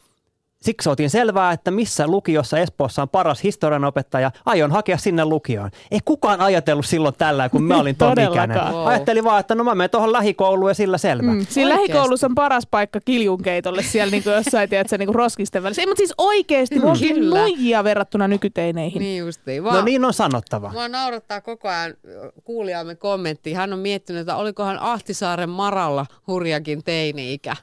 Speaker 4: Siksi otin selvää, että missä lukiossa Espoossa on paras historianopettaja, aion hakea sinne lukioon. Ei kukaan ajatellut silloin tällä, kun mä olin ton ikäinen.
Speaker 2: Wow.
Speaker 4: Ajattelin vaan, että no mä menen tuohon lähikouluun ja sillä selvä.
Speaker 3: Mm. Siinä lähikoulussa on paras paikka kiljunkeitolle siellä niin kuin jossain, tiedätkö, niin kuin roskisten välissä. Ei, mutta siis oikeasti, mm. nuijia verrattuna nykyteineihin.
Speaker 2: Niin justiin. Vaan
Speaker 4: No niin on sanottava.
Speaker 2: Mua naurattaa koko ajan kuulijaamme kommentti. Hän on miettinyt, että olikohan Ahtisaaren Maralla hurjakin teini-ikä.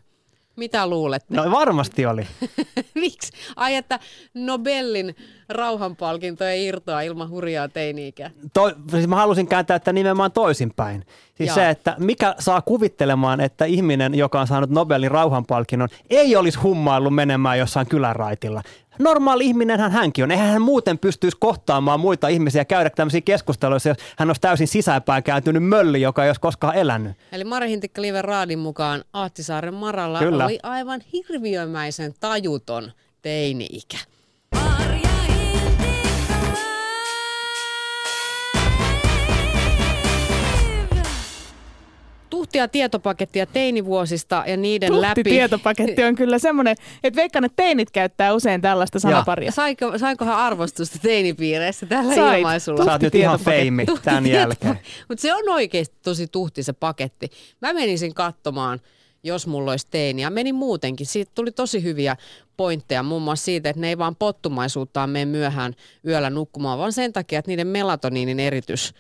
Speaker 2: Mitä luulette?
Speaker 4: No varmasti oli.
Speaker 2: Miksi? Ai, että Nobelin rauhanpalkinto ei irtoa ilman hurjaa teini-ikää.
Speaker 4: Toi, siis mä halusin kääntää tätä nimenomaan toisinpäin. Siis
Speaker 2: Jaa.
Speaker 4: se, että mikä saa kuvittelemaan, että ihminen, joka on saanut Nobelin rauhanpalkinnon, ei olisi hummaillut menemään jossain kyläraitilla. Normaali ihminenhän hänkin on. Eihän hän muuten pystyisi kohtaamaan muita ihmisiä käydä tämmöisiä keskusteluissa, jos hän olisi täysin sisäänpäin kääntynyt mölli, joka ei olisi koskaan elänyt.
Speaker 2: Eli Mari Hintikka Liven Raadin mukaan Ahtisaaren Maralla
Speaker 4: Kyllä.
Speaker 2: oli aivan hirviömäisen tajuton teini-ikä. Tuhtia tietopakettia teinivuosista ja niiden
Speaker 3: Tuhti
Speaker 2: läpi.
Speaker 3: tietopaketti on kyllä semmoinen, että veikkaan, että teinit käyttää usein tällaista sanaparia.
Speaker 2: Saiko, sainkohan arvostusta teinipiireissä tällä
Speaker 3: Sait.
Speaker 2: ilmaisulla?
Speaker 4: Sä oot nyt ihan feimi tämän jälkeen.
Speaker 2: Mutta se on oikeasti tosi tuhti se paketti. Mä menisin katsomaan, jos mulla olisi teini. Ja menin muutenkin. Siitä tuli tosi hyviä pointteja, muun muassa siitä, että ne ei vaan pottumaisuuttaan mene myöhään yöllä nukkumaan, vaan sen takia, että niiden melatoniinin eritys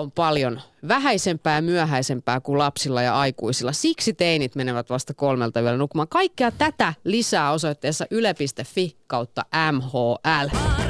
Speaker 2: on paljon vähäisempää ja myöhäisempää kuin lapsilla ja aikuisilla. Siksi teinit menevät vasta kolmelta yöllä nukkumaan. Kaikkea tätä lisää osoitteessa yle.fi kautta MHL.